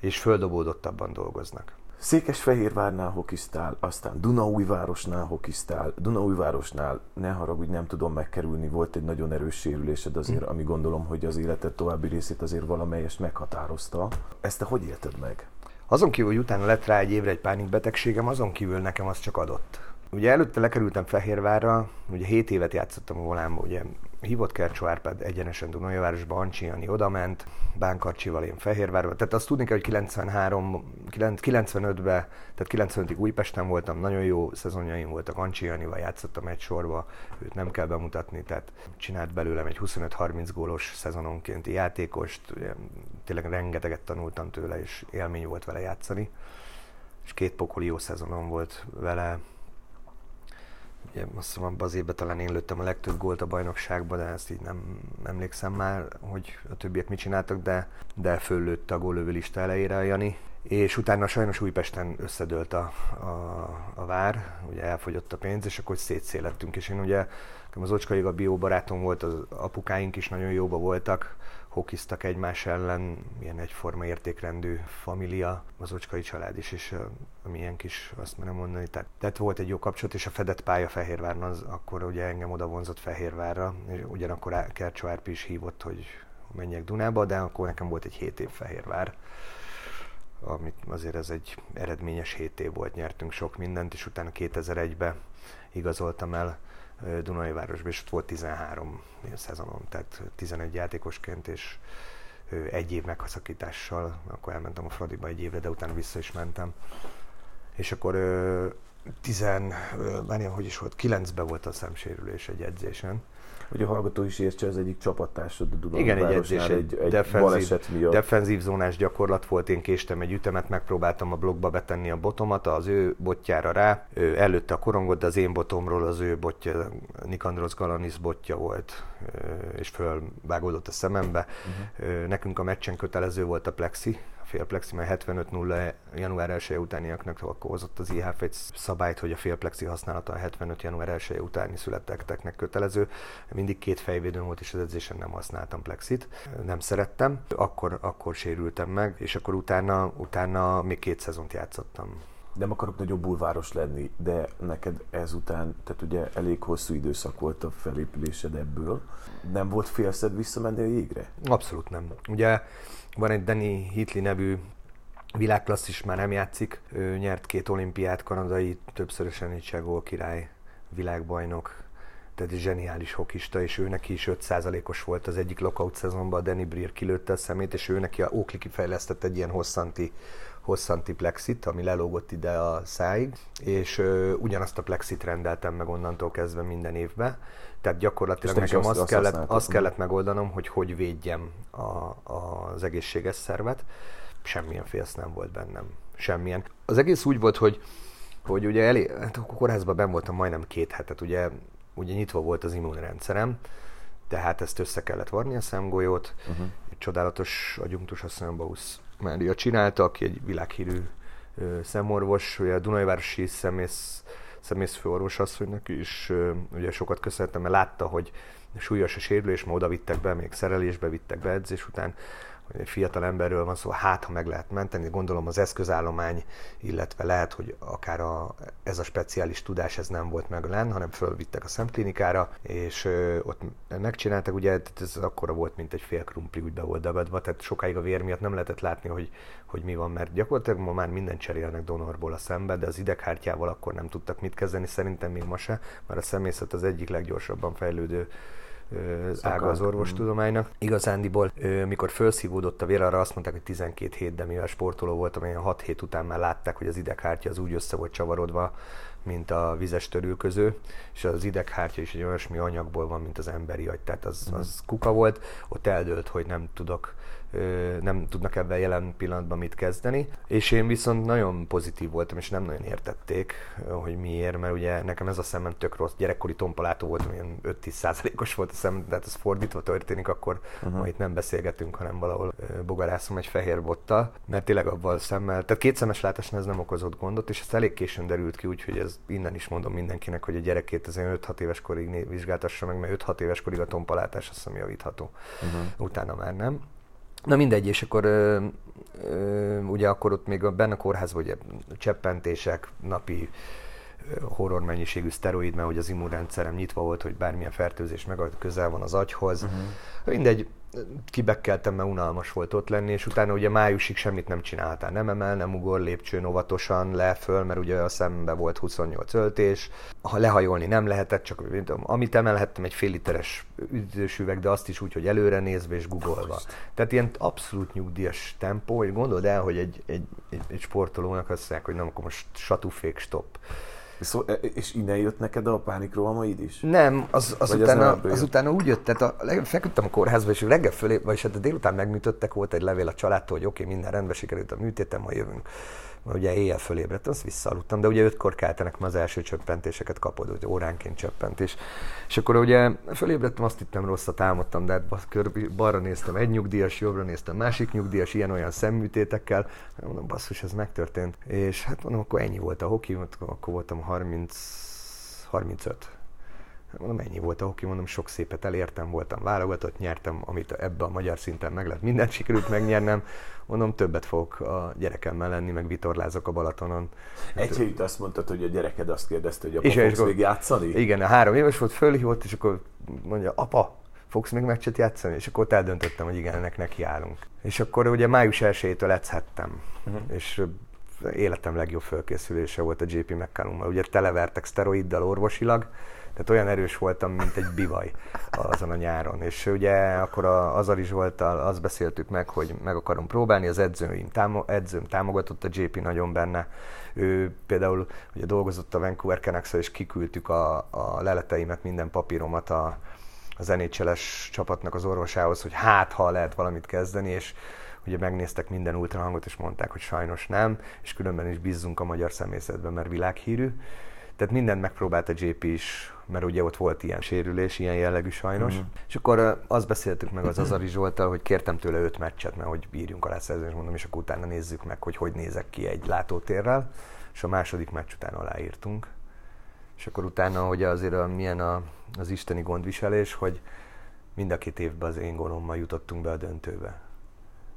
és földobódottabban dolgoznak. Székesfehérvárnál hokisztál, aztán Dunaújvárosnál hokisztál. Dunaújvárosnál, ne haragudj, nem tudom megkerülni, volt egy nagyon erős sérülésed azért, mm. ami gondolom, hogy az életed további részét azért valamelyest meghatározta. Ezt te hogy élted meg? Azon kívül, hogy utána lett rá egy évre egy pánikbetegségem, azon kívül nekem az csak adott. Ugye előtte lekerültem Fehérvárra, ugye 7 évet játszottam a volánba, ugye hívott Kercsó Árpád egyenesen Dunajavárosba, Ancsi Jani odament, Bánkarcsival én Fehérvárba. Tehát azt tudni kell, hogy 93, 95-ben, tehát 95-ig Újpesten voltam, nagyon jó szezonjaim voltak, Ancsi Janival játszottam egy sorba, őt nem kell bemutatni, tehát csinált belőlem egy 25-30 gólos szezononkénti játékost, tényleg rengeteget tanultam tőle, és élmény volt vele játszani. És két pokoli jó szezonom volt vele, ugye azt hiszem abban az évben talán én lőttem a legtöbb gólt a bajnokságban, de ezt így nem emlékszem már, hogy a többiek mit csináltak, de, de föllőtte a gólövő lista elejére a Jani. És utána sajnos Újpesten összedőlt a, a, a vár, ugye elfogyott a pénz, és akkor szétszélettünk, és én ugye az Ocska a bió barátom volt, az apukáink is nagyon jóba voltak, hokiztak egymás ellen, ilyen egyforma értékrendű família, az ocskai család is, és milyen kis, azt merem mondani, tehát, tehát volt egy jó kapcsolat, és a fedett pálya Fehérváron az akkor ugye engem oda vonzott Fehérvárra, és ugyanakkor Kercsó Árpi is hívott, hogy menjek Dunába, de akkor nekem volt egy 7 év Fehérvár, amit azért ez egy eredményes 7 év volt, nyertünk sok mindent, és utána 2001-ben igazoltam el Dunai városba, és ott volt 13 szezonom, tehát 11 játékosként, és egy év meghaszakítással, akkor elmentem a Fradiba egy évre, de utána vissza is mentem. És akkor tizen, várjál, hogy is volt, kilencben volt a szemsérülés egy edzésen, hogy a hallgató is értse, az egyik csapattársad a Igen, egy egy, egy defenzív, miatt. defenzív zónás gyakorlat volt, én késtem egy ütemet, megpróbáltam a blogba betenni a botomat, az ő botjára rá, ő előtte a korongot, de az én botomról az ő botja, Nikandros Galanis botja volt, és fölvágódott a szemembe. Uh-huh. Nekünk a meccsen kötelező volt a plexi, félplexi, mert 75-0 január 1 utániaknak akkor hozott az IHF egy szabályt, hogy a félplexi használata a 75 január 1 utáni születteknek kötelező. Mindig két fejvédőm volt, és az edzésen nem használtam plexit. Nem szerettem. Akkor, akkor sérültem meg, és akkor utána, utána még két szezont játszottam nem akarok nagyobb bulváros lenni, de neked ezután, tehát ugye elég hosszú időszak volt a felépülésed ebből. Nem volt félszed visszamenni a jégre? Abszolút nem. Ugye van egy Danny Hitley nevű világklasszis, már nem játszik. Ő nyert két olimpiát, kanadai, többszörösen gól király, világbajnok, tehát egy zseniális hokista, és ő neki is 5%-os volt az egyik lockout szezonban, Danny Brier kilőtte a szemét, és ő neki a Oakley kifejlesztett egy ilyen hosszanti hosszanti plexit, ami lelógott ide a száig, és ö, ugyanazt a plexit rendeltem meg onnantól kezdve minden évben. Tehát gyakorlatilag nekem azt, azt, kellett, azt kellett megoldanom, hogy hogy védjem a, a, az egészséges szervet. Semmilyen félsz nem volt bennem. Semmilyen. Az egész úgy volt, hogy, hogy ugye elé, hát a kórházban ben voltam majdnem két hetet, ugye, ugye nyitva volt az immunrendszerem, tehát ezt össze kellett varni a szemgolyót. Uh-huh. Egy csodálatos agyunktus, azt hiszem, Bausz Mária csinálta, aki egy világhírű szemorvos, ugye a Dunajvárosi szemész, szemészfőorvos asszonynak is ugye sokat köszönhetem, mert látta, hogy súlyos a sérülés, ma oda vittek be, még szerelésbe vittek be edzés után, hogy egy fiatal emberről van szó, hát ha meg lehet menteni, gondolom az eszközállomány, illetve lehet, hogy akár a, ez a speciális tudás ez nem volt meg lenn, hanem fölvittek a szemklinikára, és ö, ott megcsináltak, ugye ez akkora volt, mint egy fél krumpli, úgy be volt dagadva, tehát sokáig a vér miatt nem lehetett látni, hogy, hogy mi van, mert gyakorlatilag ma már minden cserélnek donorból a szembe, de az ideghártyával akkor nem tudtak mit kezdeni, szerintem még ma se, mert a szemészet az egyik leggyorsabban fejlődő ága az orvostudománynak. Igazándiból, mikor felszívódott a vér, arra azt mondták, hogy 12 hét, de mivel sportoló voltam, olyan 6 hét után már látták, hogy az ideghártya az úgy össze volt csavarodva, mint a vizes törülköző, és az ideghártya is egy olyasmi anyagból van, mint az emberi agy, tehát az, mhm. az kuka volt, ott eldőlt, hogy nem tudok nem tudnak ebben jelen pillanatban mit kezdeni. És én viszont nagyon pozitív voltam, és nem nagyon értették, hogy miért, mert ugye nekem ez a szemem tök rossz. Gyerekkori tompalátó voltam, ilyen 5-10 százalékos volt a szemem, tehát ez fordítva történik, akkor uh-huh. ma itt nem beszélgetünk, hanem valahol bogarászom egy fehér bottal, mert tényleg abban a szemmel, tehát két szemes látásnál ez nem okozott gondot, és ez elég későn derült ki, úgyhogy ez innen is mondom mindenkinek, hogy a gyerek 2005-6 éves korig vizsgáltassa meg, mert 5-6 éves korig a tompalátás azt hiszem javítható. Uh-huh. Utána már nem. Na mindegy, és akkor ö, ö, ugye akkor ott még benne a kórházban ugye cseppentések, napi horror mennyiségű szteroid, mert hogy az immunrendszerem nyitva volt, hogy bármilyen fertőzés meg közel van az agyhoz. Uh-huh. Mindegy, kibekkeltem, mert unalmas volt ott lenni, és utána ugye májusig semmit nem csináltál. Nem emel, nem ugor lépcsőn óvatosan le föl, mert ugye a szembe volt 28 öltés. Ha lehajolni nem lehetett, csak amit emelhettem, egy fél literes üdvös üveg, de azt is úgy, hogy előre nézve és googolva. Tehát ilyen abszolút nyugdíjas tempó, hogy gondold el, hogy egy, egy, egy, egy sportolónak azt mondják, hogy nem, akkor most satúfék, stop. Szó, e, és innen jött neked a pánikrohamaid is? Nem, az, az, utána, az utána úgy jött, tehát a, feküdtem a kórházba, és reggel fölé, vagyis hát a délután megműtöttek, volt egy levél a családtól, hogy oké, okay, minden rendben sikerült a műtétem, ma jövünk mert ugye éjjel fölébredtem, azt visszaaludtam, de ugye ötkor keltenek, az első csöppentéseket kapod, hogy óránként csöppentés. És akkor ugye fölébredtem, azt hittem rosszat álmodtam, de hát balra néztem egy nyugdíjas, jobbra néztem másik nyugdíjas, ilyen-olyan szemműtétekkel. Mondom, basszus, ez megtörtént. És hát mondom, akkor ennyi volt a hoki, akkor voltam 30, 35 Mondom, ennyi volt a hoki, mondom, sok szépet elértem, voltam válogatott, nyertem, amit ebbe a magyar szinten meg lehet, mindent sikerült megnyernem. Mondom, többet fogok a gyerekemmel lenni, meg vitorlázok a Balatonon. Egy héт azt mondtad, hogy a gyereked azt kérdezte, hogy apa, és fogsz még játszani? Igen, a három éves volt, fölhívott, és akkor mondja, apa, fogsz még meccset játszani? És akkor ott eldöntöttem, hogy igen, ennek nekiállunk. És akkor ugye május 1-től edzhettem. Uh-huh. És életem legjobb fölkészülése volt a JP McCallummal. Ugye televertek szteroiddal orvosilag, tehát olyan erős voltam, mint egy bivaj azon a nyáron. És ugye akkor a Azari Zsoltal azt beszéltük meg, hogy meg akarom próbálni, az edzőim, támo- edzőm támogatott a JP nagyon benne. Ő például ugye dolgozott a Vancouver canucks és kiküldtük a, a leleteimet, minden papíromat a, az nhl csapatnak az orvosához, hogy hát, ha lehet valamit kezdeni, és ugye megnéztek minden ultrahangot, és mondták, hogy sajnos nem, és különben is bízzunk a magyar személyzetben, mert világhírű. Tehát mindent megpróbált a JP is, mert ugye ott volt ilyen sérülés, ilyen jellegű sajnos. Mm. És akkor azt beszéltük meg az Azari Zsoltal, hogy kértem tőle öt meccset, mert hogy bírjunk alá szerződni, és mondom, és akkor utána nézzük meg, hogy hogy nézek ki egy látótérrel. És a második meccs után aláírtunk. És akkor utána, hogy azért milyen a, az isteni gondviselés, hogy mind a két évben az én gólommal jutottunk be a döntőbe.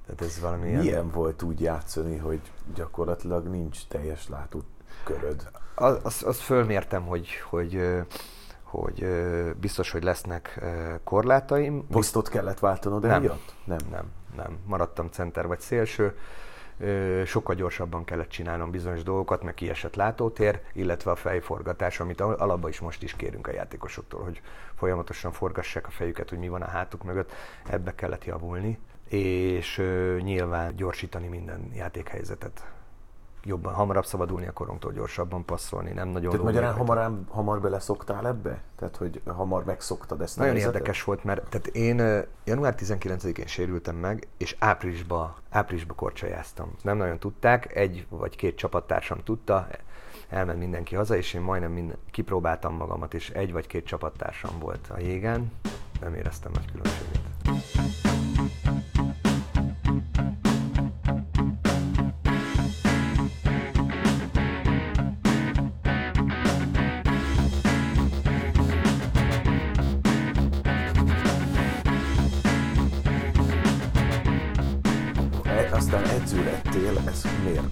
Tehát ez valami Milyen ilyen... volt úgy játszani, hogy gyakorlatilag nincs teljes látóköröd? Azt az fölmértem, hogy, hogy hogy biztos, hogy lesznek korlátaim. Posztot kellett váltanod nem, emiatt? Nem, nem, nem. Maradtam center vagy szélső. Sokkal gyorsabban kellett csinálnom bizonyos dolgokat, meg kiesett látótér, illetve a fejforgatás, amit alapban is most is kérünk a játékosoktól, hogy folyamatosan forgassák a fejüket, hogy mi van a hátuk mögött. Ebbe kellett javulni és nyilván gyorsítani minden játékhelyzetet. Jobban, hamarabb szabadulni a korongtól, gyorsabban passzolni, nem nagyon Tehát magyarán hamar, hamar beleszoktál ebbe? Tehát, hogy hamar megszoktad ezt Nagyon érdekes volt, mert tehát én január 19-én sérültem meg, és áprilisba, áprilisba korcsajáztam. Nem nagyon tudták, egy vagy két csapattársam tudta, elment mindenki haza, és én majdnem minden, kipróbáltam magamat, és egy vagy két csapattársam volt a jégen, nem éreztem nagy különbséget.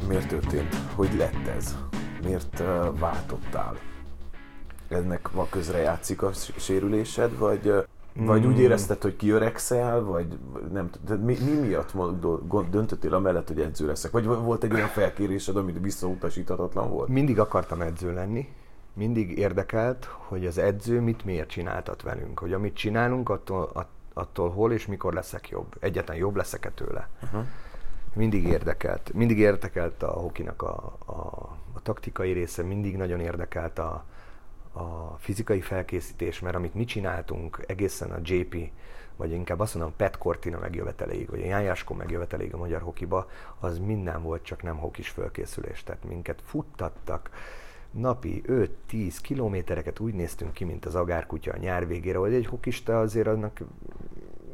Miért, történt? Hogy lett ez? Miért uh, váltottál? Ennek ma közre játszik a sérülésed, vagy, uh, vagy úgy mm. érezted, hogy kiöregszel, vagy nem tudom, mi, mi miatt döntöttél amellett, hogy edző leszek? Vagy volt egy olyan felkérésed, amit visszautasíthatatlan volt? Mindig akartam edző lenni, mindig érdekelt, hogy az edző mit miért csináltat velünk, hogy amit csinálunk, attól, attól hol és mikor leszek jobb. Egyetlen jobb leszek-e tőle. Uh-huh mindig érdekelt. Mindig érdekelt a hokinak a, a, a taktikai része, mindig nagyon érdekelt a, a fizikai felkészítés, mert amit mi csináltunk egészen a JP, vagy inkább azt mondom, Pet Cortina megjöveteléig, vagy a Ján megjöveteléig a magyar hokiba, az minden volt, csak nem hokis felkészülés. Tehát minket futtattak, napi 5-10 kilométereket úgy néztünk ki, mint az agárkutya a nyár végére, hogy egy hokista azért annak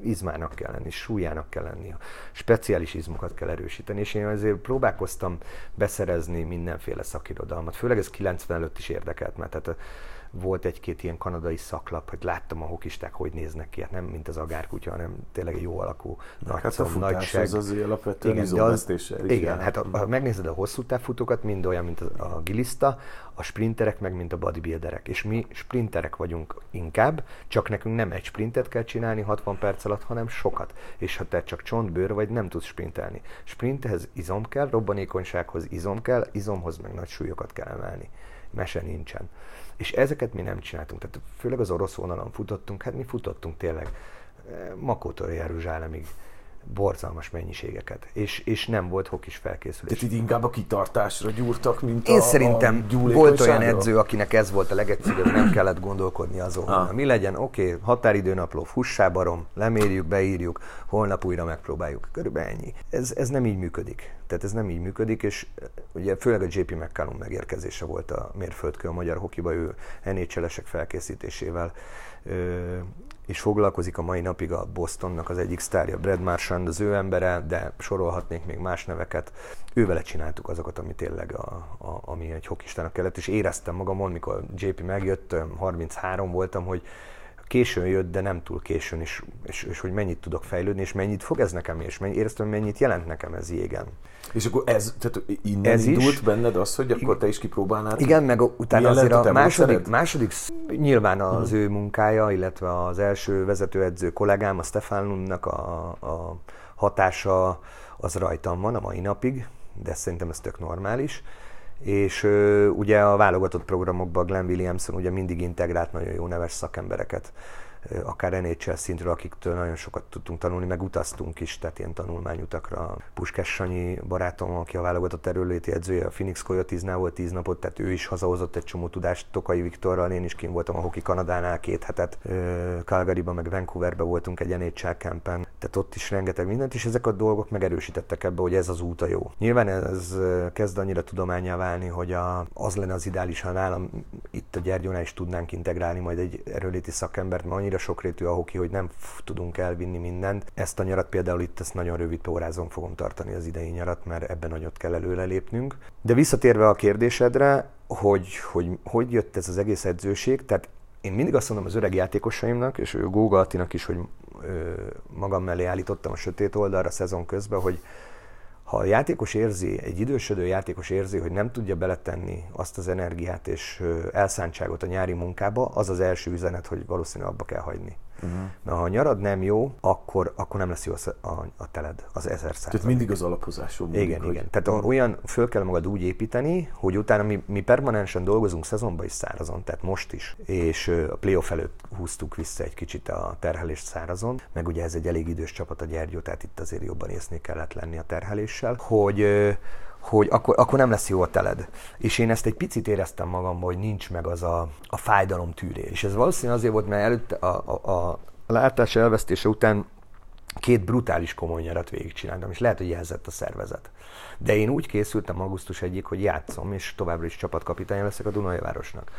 izmának kell lenni, súlyának kell lenni, speciális izmokat kell erősíteni, és én azért próbálkoztam beszerezni mindenféle szakirodalmat, főleg ez 90 előtt is érdekelt, mert tehát volt egy-két ilyen kanadai szaklap, hogy láttam a hokisták, hogy néznek ki, hát nem mint az agárkutya, hanem tényleg jó alakú nagy hát a futás nagy seg. az azért alapvetően igen, az, igen, hát ha, ha megnézed a hosszú távfutókat, mind olyan, mint a, a giliszta, a sprinterek meg, mint a bodybuilderek. És mi sprinterek vagyunk inkább, csak nekünk nem egy sprintet kell csinálni 60 perc alatt, hanem sokat. És ha te csak csontbőr vagy, nem tudsz sprintelni. Sprinthez izom kell, robbanékonysághoz izom kell, izomhoz meg nagy súlyokat kell emelni. Mese nincsen. És ezeket mi nem csináltunk. Tehát főleg az orosz vonalon futottunk, hát mi futottunk tényleg eh, Makótól Jeruzsálemig borzalmas mennyiségeket, és, és nem volt hokis felkészülés. Tehát itt inkább a kitartásra gyúrtak, mint Én a, szerintem a volt olyan edző, akinek ez volt a legegyszerűbb, nem kellett gondolkodni azon, ah. mi legyen, oké, okay, határidőnapló, fussá barom, lemérjük, beírjuk, holnap újra megpróbáljuk. Körülbelül ennyi. Ez, ez nem így működik. Tehát ez nem így működik, és ugye főleg a JP McCallum megérkezése volt a mérföldkő a magyar hokiba, ő nhl felkészítésével ö, és foglalkozik a mai napig a Bostonnak az egyik sztárja, Brad Marchand, az ő embere, de sorolhatnék még más neveket. Ővele csináltuk azokat, ami tényleg a, a, ami egy hokistának kellett, és éreztem magamon, mikor JP megjött, 33 voltam, hogy későn jött, de nem túl későn, és, és, és hogy mennyit tudok fejlődni, és mennyit fog ez nekem, és mennyi, éreztem, mennyit jelent nekem ez jégen. És akkor ez, tehát innen ez indult is, benned az, hogy akkor te is kipróbálnád? Igen, meg utána azért a, második, második, nyilván az hmm. ő munkája, illetve az első vezetőedző kollégám, a Stefánunnak a, a hatása az rajtam van a mai napig, de szerintem ez tök normális és ö, ugye a válogatott programokban Glenn Williamson ugye mindig integrált nagyon jó neves szakembereket akár NHL szintről, akiktől nagyon sokat tudtunk tanulni, meg utaztunk is, tehát ilyen tanulmányutakra. Puskás Sanyi barátom, aki a válogatott erőléti edzője, a Phoenix Coyotes-nál volt tíz napot, tehát ő is hazahozott egy csomó tudást Tokai Viktorral, én is kim voltam a Hoki Kanadánál két hetet, Calgaryban meg Vancouverben voltunk egy NHL campen, tehát ott is rengeteg mindent, és ezek a dolgok megerősítettek ebbe, hogy ez az út a jó. Nyilván ez kezd annyira tudományá válni, hogy a, az lenne az ideális, ha nálam itt a Gyergyónál is tudnánk integrálni majd egy erőléti szakembert, mert annyira sokrétű a hoki, hogy nem tudunk elvinni mindent. Ezt a nyarat például itt ezt nagyon rövid pórázon fogom tartani az idei nyarat, mert ebben nagyot kell előrelépnünk. De visszatérve a kérdésedre, hogy, hogy hogy jött ez az egész edzőség, tehát én mindig azt mondom az öreg játékosaimnak, és Góga Attinak is, hogy magam mellé állítottam a sötét oldalra a szezon közben, hogy ha a játékos érzi, egy idősödő játékos érzi, hogy nem tudja beletenni azt az energiát és elszántságot a nyári munkába, az az első üzenet, hogy valószínűleg abba kell hagyni. Uh-huh. Na, ha a nyarad nem jó, akkor, akkor nem lesz jó a, a, a teled, az ezer százalék. Tehát mindig az alapozásról mindig, Igen, hogy... igen. Tehát uh-huh. olyan, föl kell magad úgy építeni, hogy utána mi, mi permanensen dolgozunk szezonban is szárazon, tehát most is, és a playoff előtt húztuk vissza egy kicsit a terhelést szárazon, meg ugye ez egy elég idős csapat a Gyergyó, tehát itt azért jobban észnél kellett lenni a terheléssel, hogy hogy akkor, akkor nem lesz jó a teled. És én ezt egy picit éreztem magamban, hogy nincs meg az a, a fájdalom tűrés. És ez valószínűleg azért volt, mert előtte a, a, a látás elvesztése után két brutális komoly nyarat végigcsináltam, és lehet, hogy jelzett a szervezet. De én úgy készültem augusztus egyik, hogy játszom, és továbbra is csapatkapitány leszek a Dunai Városnak.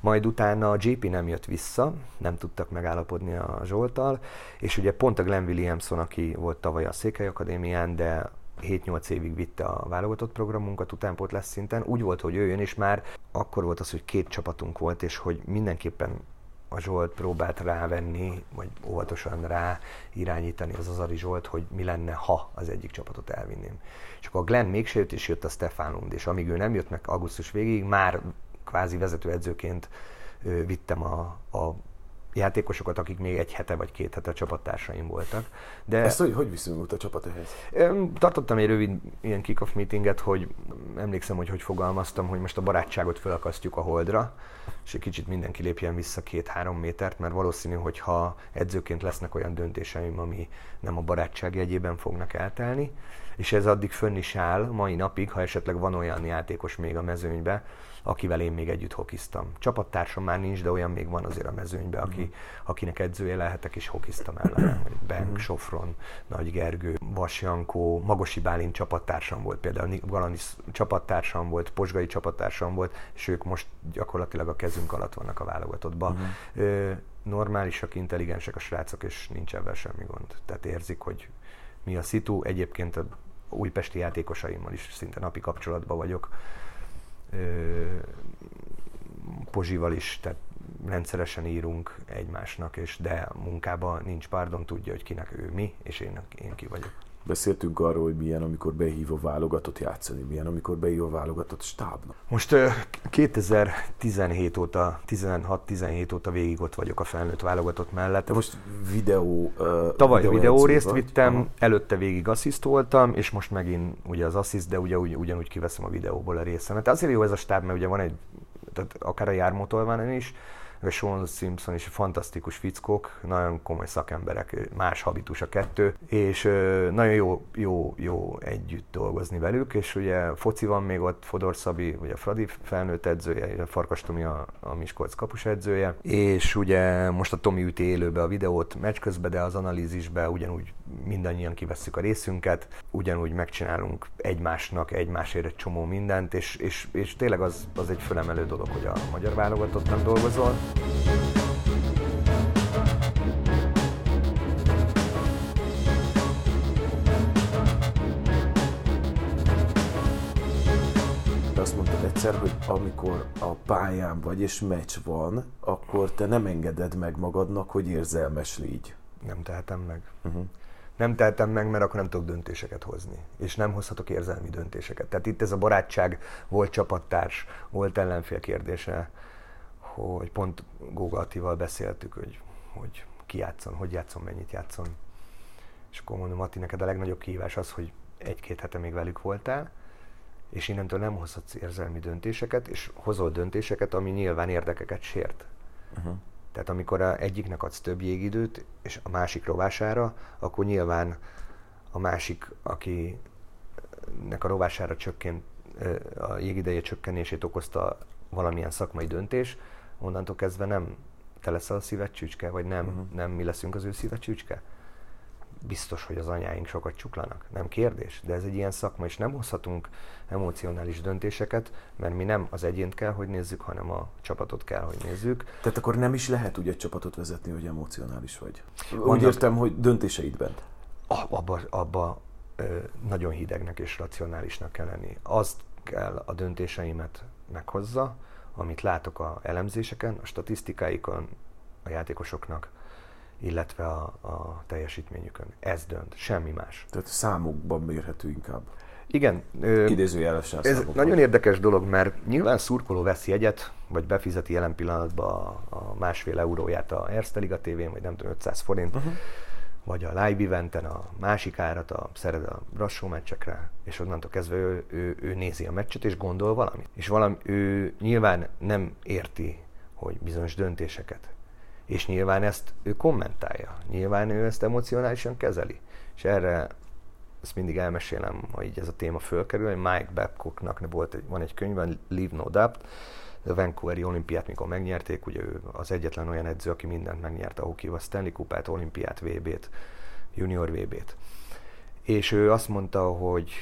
Majd utána a GP nem jött vissza, nem tudtak megállapodni a Zsoltal, és ugye pont a Glenn Williamson, aki volt tavaly a Székely Akadémián, de 7-8 évig vitte a válogatott programunkat utánpót lesz szinten. Úgy volt, hogy ő jön, és már akkor volt az, hogy két csapatunk volt, és hogy mindenképpen a Zsolt próbált rávenni, vagy óvatosan rá irányítani az Azari Zsolt, hogy mi lenne, ha az egyik csapatot elvinném. És akkor a Glenn mégse jött, és jött a Stefan Lund, és amíg ő nem jött meg augusztus végig, már kvázi vezetőedzőként vittem a, a játékosokat, akik még egy hete vagy két hete csapattársaim voltak. De Ezt hogy, hogy viszonyult a csapat ehhez? Tartottam egy rövid ilyen kick-off meetinget, hogy emlékszem, hogy hogy fogalmaztam, hogy most a barátságot felakasztjuk a holdra, és egy kicsit mindenki lépjen vissza két-három métert, mert valószínű, hogy ha edzőként lesznek olyan döntéseim, ami nem a barátság jegyében fognak eltelni, és ez addig fönn is áll mai napig, ha esetleg van olyan játékos még a mezőnybe, akivel én még együtt hokiztam. Csapattársam már nincs, de olyan még van azért a mezőnyben, aki, mhm. akinek edzője lehetek, és hokiztam ellen. Benk, mhm. Sofron, Nagy Gergő, Vas Jankó, Magosi Bálint csapattársam volt például, Galanis csapattársam volt, Posgai csapattársam volt, és ők most gyakorlatilag a kezünk alatt vannak a válogatottban. Uh-huh. normálisak, intelligensek a srácok, és nincs ebben semmi gond. Tehát érzik, hogy mi a szitu. Egyébként a újpesti játékosaimmal is szinte napi kapcsolatban vagyok Pozsival is, tehát rendszeresen írunk egymásnak, és de munkában nincs párdon, tudja, hogy kinek ő mi, és én, én ki vagyok. Beszéltünk arról, hogy milyen, amikor behív a válogatott játszani, milyen, amikor behív a válogatott stábnak. Most 2017 óta, 16-17 óta végig ott vagyok a felnőtt válogatott mellett. De most videó... Uh, Tavaly videó, videó részt vagy? vittem, Aha. előtte végig assziszt voltam, és most megint ugye az assziszt, de ugye ugy, ugyanúgy kiveszem a videóból a részemet. Azért jó ez a stáb, mert ugye van egy, tehát akár a jármótolván is, Sean Simpson is fantasztikus fickók, nagyon komoly szakemberek, más habitus a kettő, és nagyon jó, jó, jó együtt dolgozni velük, és ugye foci van még ott, Fodor Szabi, ugye a Fradi felnőtt edzője, a Farkas Tomi a, a Miskolc kapus edzője, és ugye most a Tomi üti élőbe a videót meccs közben, de az analízisbe ugyanúgy mindannyian kivesszük a részünket, ugyanúgy megcsinálunk egymásnak, egymásért egy csomó mindent, és, és, és tényleg az, az egy fölemelő dolog, hogy a magyar válogatottan dolgozol. Azt mondtad egyszer, hogy amikor a pályán vagy és meccs van, akkor te nem engeded meg magadnak, hogy érzelmes légy. Nem tehetem meg. Uh-huh nem tehetem meg, mert akkor nem tudok döntéseket hozni, és nem hozhatok érzelmi döntéseket. Tehát itt ez a barátság volt csapattárs, volt ellenfél kérdése, hogy pont Góga Attival beszéltük, hogy, hogy ki játszon, hogy játszon, mennyit játszon. És akkor mondom, Mati, neked a legnagyobb kihívás az, hogy egy-két hete még velük voltál, és innentől nem hozhatsz érzelmi döntéseket, és hozol döntéseket, ami nyilván érdekeket sért. Uh-huh. Tehát amikor a egyiknek adsz több jégidőt, és a másik rovására, akkor nyilván a másik, akinek a rovására csökkent, a jégideje csökkenését okozta valamilyen szakmai döntés, onnantól kezdve nem te leszel a szíved csücske, vagy nem, uh-huh. nem mi leszünk az ő szíved csücske biztos, hogy az anyáink sokat csuklanak. Nem kérdés, de ez egy ilyen szakma, és nem hozhatunk emocionális döntéseket, mert mi nem az egyént kell, hogy nézzük, hanem a csapatot kell, hogy nézzük. Tehát akkor nem is lehet úgy egy csapatot vezetni, hogy emocionális vagy. Vannak, úgy értem, hogy döntéseidben. Abba, abba nagyon hidegnek és racionálisnak kell lenni. Azt kell a döntéseimet meghozza, amit látok a elemzéseken, a statisztikáikon, a játékosoknak, illetve a, a teljesítményükön. Ez dönt, semmi más. Tehát számokban mérhető inkább. Igen. Idézőjelesen Ez számokban. nagyon érdekes dolog, mert nyilván szurkoló veszi egyet, vagy befizeti jelen pillanatban a, a másfél euróját a Erste Liga TV-n, vagy nem tudom, 500 forint, uh-huh. Vagy a live eventen a másik árat, a szered a brassó meccsekre, és onnantól kezdve ő, ő, ő nézi a meccset, és gondol valamit. És valami, ő nyilván nem érti, hogy bizonyos döntéseket és nyilván ezt ő kommentálja, nyilván ő ezt emocionálisan kezeli. És erre ezt mindig elmesélem, ha így ez a téma fölkerül, hogy Mike Babcocknak volt egy, van egy könyv, Leave No Doubt, a Vancouveri olimpiát, mikor megnyerték, ugye ő az egyetlen olyan edző, aki mindent megnyerte a hokival, Stanley Kupát, olimpiát, VB-t, junior VB-t. És ő azt mondta, hogy,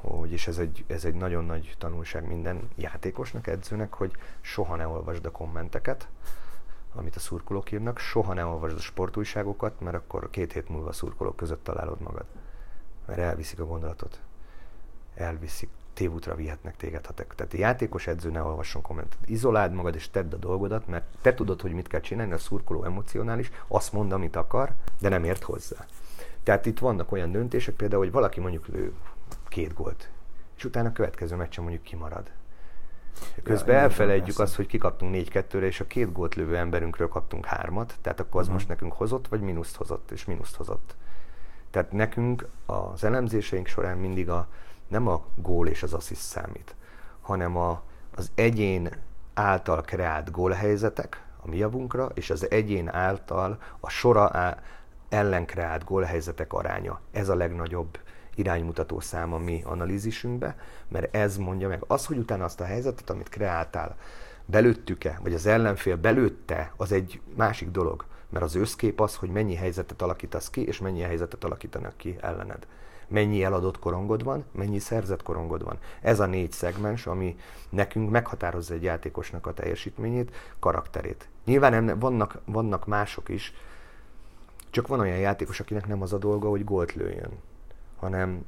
hogy és ez egy, ez egy nagyon nagy tanulság minden játékosnak, edzőnek, hogy soha ne olvasd a kommenteket, amit a szurkolók írnak, soha ne olvasd a sportújságokat, mert akkor két hét múlva a szurkolók között találod magad. Mert elviszik a gondolatot. Elviszik, tévútra vihetnek téged. Ha te, tehát a játékos edző ne olvasson kommentet. Izoláld magad és tedd a dolgodat, mert te tudod, hogy mit kell csinálni, a szurkoló emocionális, azt mond, amit akar, de nem ért hozzá. Tehát itt vannak olyan döntések, például, hogy valaki mondjuk lő két gólt, és utána a következő meccsen mondjuk kimarad Közben ja, elfelejtjük azt, hogy kikaptunk 4-2-re, és a két gólt lövő emberünkről kaptunk hármat, tehát akkor az uh-huh. most nekünk hozott, vagy mínuszt hozott, és mínuszt hozott. Tehát nekünk az elemzéseink során mindig a, nem a gól és az assziszt számít, hanem a, az egyén által kreált gólhelyzetek a mi javunkra, és az egyén által a sora ellen kreált gólhelyzetek aránya. Ez a legnagyobb iránymutató szám a mi analízisünkbe, mert ez mondja meg az, hogy utána azt a helyzetet, amit kreáltál, belőttük-e, vagy az ellenfél belőtte, az egy másik dolog. Mert az összkép az, hogy mennyi helyzetet alakítasz ki, és mennyi helyzetet alakítanak ki ellened. Mennyi eladott korongod van, mennyi szerzett korongod van. Ez a négy szegmens, ami nekünk meghatározza egy játékosnak a teljesítményét, karakterét. Nyilván nem, vannak, vannak mások is, csak van olyan játékos, akinek nem az a dolga, hogy gólt lőjön hanem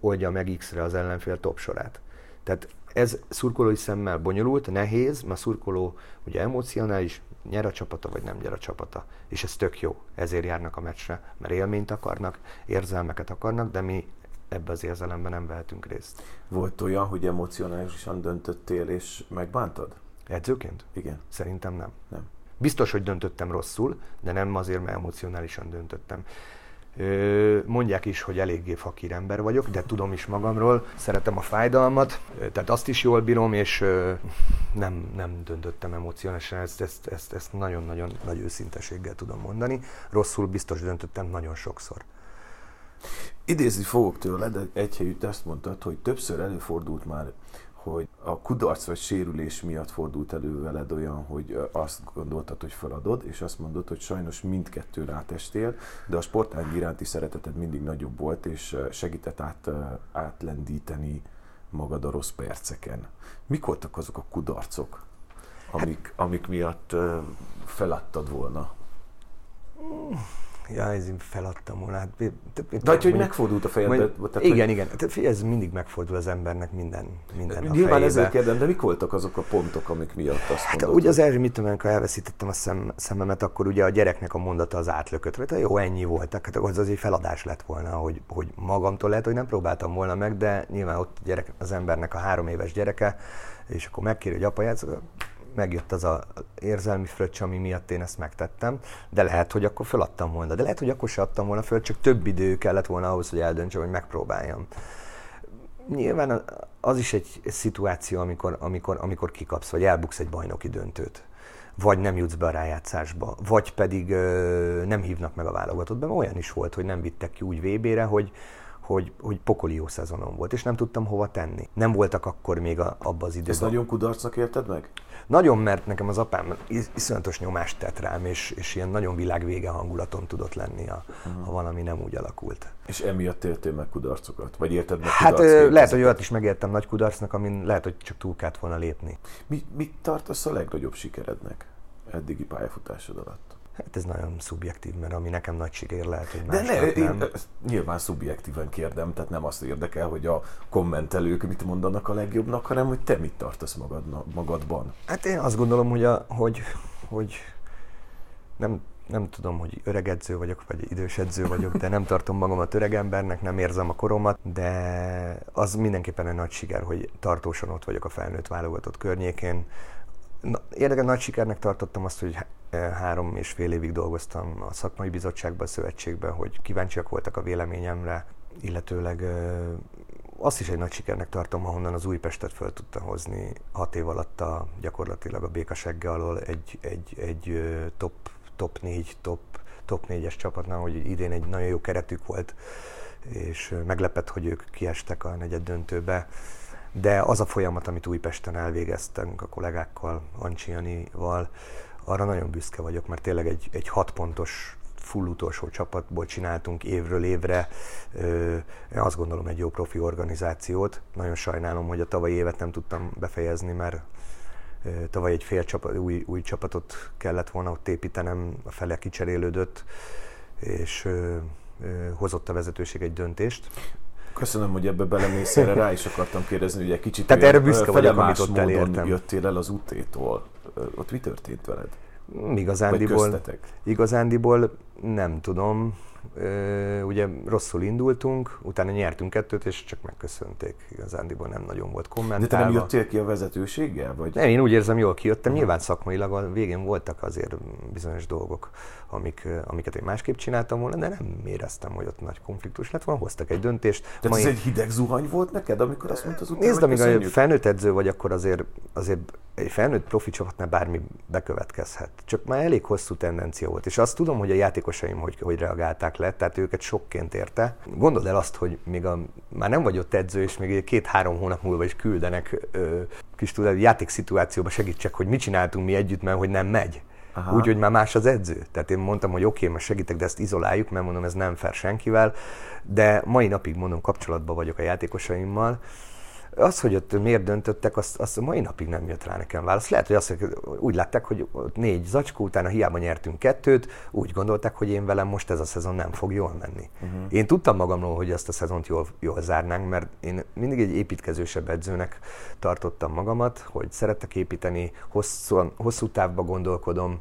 oldja meg X-re az ellenfél top sorát. Tehát ez szurkolói szemmel bonyolult, nehéz, mert a szurkoló ugye emocionális, nyer a csapata, vagy nem nyer a csapata. És ez tök jó. Ezért járnak a meccsre, mert élményt akarnak, érzelmeket akarnak, de mi ebbe az érzelemben nem vehetünk részt. Volt olyan, hogy emocionálisan döntöttél és megbántad? Edzőként? Igen. Szerintem nem. Nem. Biztos, hogy döntöttem rosszul, de nem azért, mert emocionálisan döntöttem. Mondják is, hogy eléggé fakír ember vagyok, de tudom is magamról, szeretem a fájdalmat, tehát azt is jól bírom, és nem, nem döntöttem emocionálisan, ezt, ezt, ezt, ezt nagyon-nagyon nagy őszinteséggel tudom mondani. Rosszul biztos döntöttem nagyon sokszor. Idézni fogok tőle, de egy helyütt azt mondtad, hogy többször előfordult már hogy a kudarc vagy sérülés miatt fordult elő veled olyan, hogy azt gondoltad, hogy feladod, és azt mondod, hogy sajnos mindkettő rátestél, de a sportág iránti szereteted mindig nagyobb volt, és segített át, átlendíteni magad a rossz perceken. Mik voltak azok a kudarcok, amik, amik miatt feladtad volna? Ja, ez feladtam volna. Hát, De hogy megfordult a? Tehát, igen, igen. Ez mindig megfordul az embernek minden, minden a Nyilván ezért kérdem, de mik voltak azok a pontok, amik miatt azt hát? Ugye az első, mit tudom, amikor elveszítettem a szem, szememet, akkor ugye a gyereknek a mondata az átlökött rajta. Jó, ennyi volt. Hát az az egy feladás lett volna, hogy, hogy magamtól lehet, hogy nem próbáltam volna meg, de nyilván ott gyerek, az embernek a három éves gyereke, és akkor megkéri, hogy apa játsz, megjött az a érzelmi fröccs, ami miatt én ezt megtettem, de lehet, hogy akkor feladtam volna. De lehet, hogy akkor se adtam volna föl, csak több idő kellett volna ahhoz, hogy eldöntsem, hogy megpróbáljam. Nyilván az is egy szituáció, amikor, amikor, amikor kikapsz, vagy elbuksz egy bajnoki döntőt vagy nem jutsz be a rájátszásba, vagy pedig ö, nem hívnak meg a válogatottba. Olyan is volt, hogy nem vittek ki úgy VB-re, hogy, hogy, hogy pokoli jó szezonom volt, és nem tudtam hova tenni. Nem voltak akkor még a, abban az időben. Ezt nagyon kudarcnak érted meg? Nagyon, mert nekem az apám iszonyatos nyomást tett rám, és, és ilyen nagyon világvége hangulaton tudott lenni, a, uh-huh. ha valami nem úgy alakult. És emiatt éltél meg kudarcokat? Vagy érted meg Hát lehet, hogy olyat is megértem nagy kudarcnak, amin lehet, hogy csak túl kellett volna lépni. Mi, mit tartasz a legnagyobb sikerednek eddigi pályafutásod alatt? Hát ez nagyon szubjektív, mert ami nekem nagy siker lehet, hogy De ne, én nem. nyilván szubjektíven kérdem, tehát nem azt érdekel, hogy a kommentelők mit mondanak a legjobbnak, hanem hogy te mit tartasz magad, magadban. Hát én azt gondolom, hogy, a, hogy, hogy nem, nem tudom, hogy öreg edző vagyok, vagy idős edző vagyok, de nem tartom magamat öreg embernek, nem érzem a koromat, de az mindenképpen egy nagy siker, hogy tartósan ott vagyok a felnőtt válogatott környékén, Érdekes nagy sikernek tartottam azt, hogy eh, három és fél évig dolgoztam a szakmai bizottságban, a szövetségben, hogy kíváncsiak voltak a véleményemre, illetőleg eh, azt is egy nagy sikernek tartom, ahonnan az Újpestet föl tudta hozni hat év alatt a, gyakorlatilag a békasegge alól egy, egy, egy top, top 4, top, top 4-es csapatnál, hogy idén egy nagyon jó keretük volt, és meglepett, hogy ők kiestek a negyed döntőbe de az a folyamat, amit Újpesten elvégeztünk a kollégákkal, Ancsi Janival, arra nagyon büszke vagyok, mert tényleg egy, egy hat pontos full utolsó csapatból csináltunk évről évre, én azt gondolom egy jó profi organizációt. Nagyon sajnálom, hogy a tavalyi évet nem tudtam befejezni, mert tavaly egy fél csapat, új, új csapatot kellett volna ott építenem, a fele kicserélődött, és hozott a vezetőség egy döntést. Köszönöm, hogy ebbe belemész, erre rá is akartam kérdezni, hogy egy kicsit Tehát erre büszke vagyok, amit ott elértem. jöttél el az útétól. Ott mi történt veled? Igazándiból, igazándiból nem tudom, ugye rosszul indultunk, utána nyertünk kettőt, és csak megköszönték. Igazándiból nem nagyon volt kommentálva. De te nem jöttél ki a vezetőséggel? Vagy? Nem, én úgy érzem, jól kijöttem. Uh-huh. Nyilván szakmailag a végén voltak azért bizonyos dolgok, amik, amiket én másképp csináltam volna, de nem éreztem, hogy ott nagy konfliktus lett volna. Hoztak egy döntést. Tehát ez egy hideg zuhany volt neked, amikor azt mondtad utána, Nézd, amíg a felnőtt edző vagy, akkor azért, azért egy felnőtt profi csapatnál bármi bekövetkezhet. Csak már elég hosszú tendencia volt. És azt tudom, hogy a játékosaim hogy, hogy reagálták le, tehát őket sokként érte. Gondold el azt, hogy még a, már nem vagy ott edző, és még két-három hónap múlva is küldenek ö, kis tudod, játékszituációba segítsek, hogy mit csináltunk mi együtt, mert hogy nem megy. Úgy, hogy már más az edző. Tehát én mondtam, hogy oké, okay, most segítek, de ezt izoláljuk, mert mondom, ez nem fair senkivel. De mai napig mondom, kapcsolatban vagyok a játékosaimmal, az, hogy ott miért döntöttek, azt, azt a mai napig nem jött rá nekem válasz. Lehet, hogy azt, úgy látták, hogy négy zacskó utána hiába nyertünk kettőt, úgy gondolták, hogy én velem most ez a szezon nem fog jól menni. Uh-huh. Én tudtam magamról, hogy ezt a szezont jól, jól zárnánk, mert én mindig egy építkezősebb edzőnek tartottam magamat, hogy szerettek építeni, hosszú, hosszú távba gondolkodom,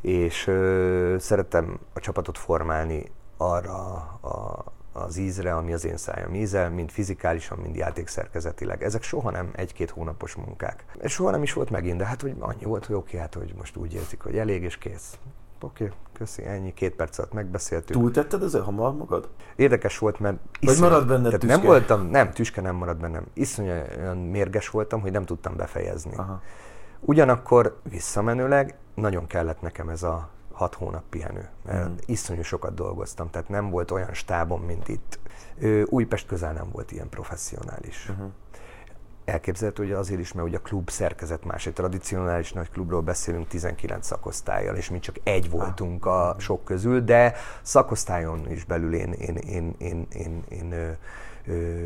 és ö, szerettem a csapatot formálni arra a, az ízre, ami az én szájam íze, mind fizikálisan, mind játékszerkezetileg. Ezek soha nem egy-két hónapos munkák. És soha nem is volt megint, de hát hogy annyi volt, hogy oké, hát hogy most úgy érzik, hogy elég és kész. Oké, okay, köszi, ennyi, két perc alatt megbeszéltük. Túltetted ezzel hamar magad? Érdekes volt, mert... Vagy marad benned tüske? Nem voltam, nem, tüske nem marad bennem. Iszonyan mérges voltam, hogy nem tudtam befejezni. Aha. Ugyanakkor visszamenőleg nagyon kellett nekem ez a hat hónap pihenő, mert mm. iszonyú sokat dolgoztam, tehát nem volt olyan stábom, mint itt. Újpest közel nem volt ilyen professzionális. Uh-huh. Elképzelhető, hogy azért is, mert ugye a klub szerkezet más. Egy tradicionális nagy klubról beszélünk 19 szakosztályjal, és mi csak egy voltunk a sok közül, de szakosztályon is belül én, én, én, én, én, én, én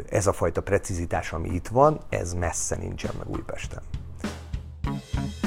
ez a fajta precizitás, ami itt van, ez messze nincsen meg Újpesten. Gyergyóba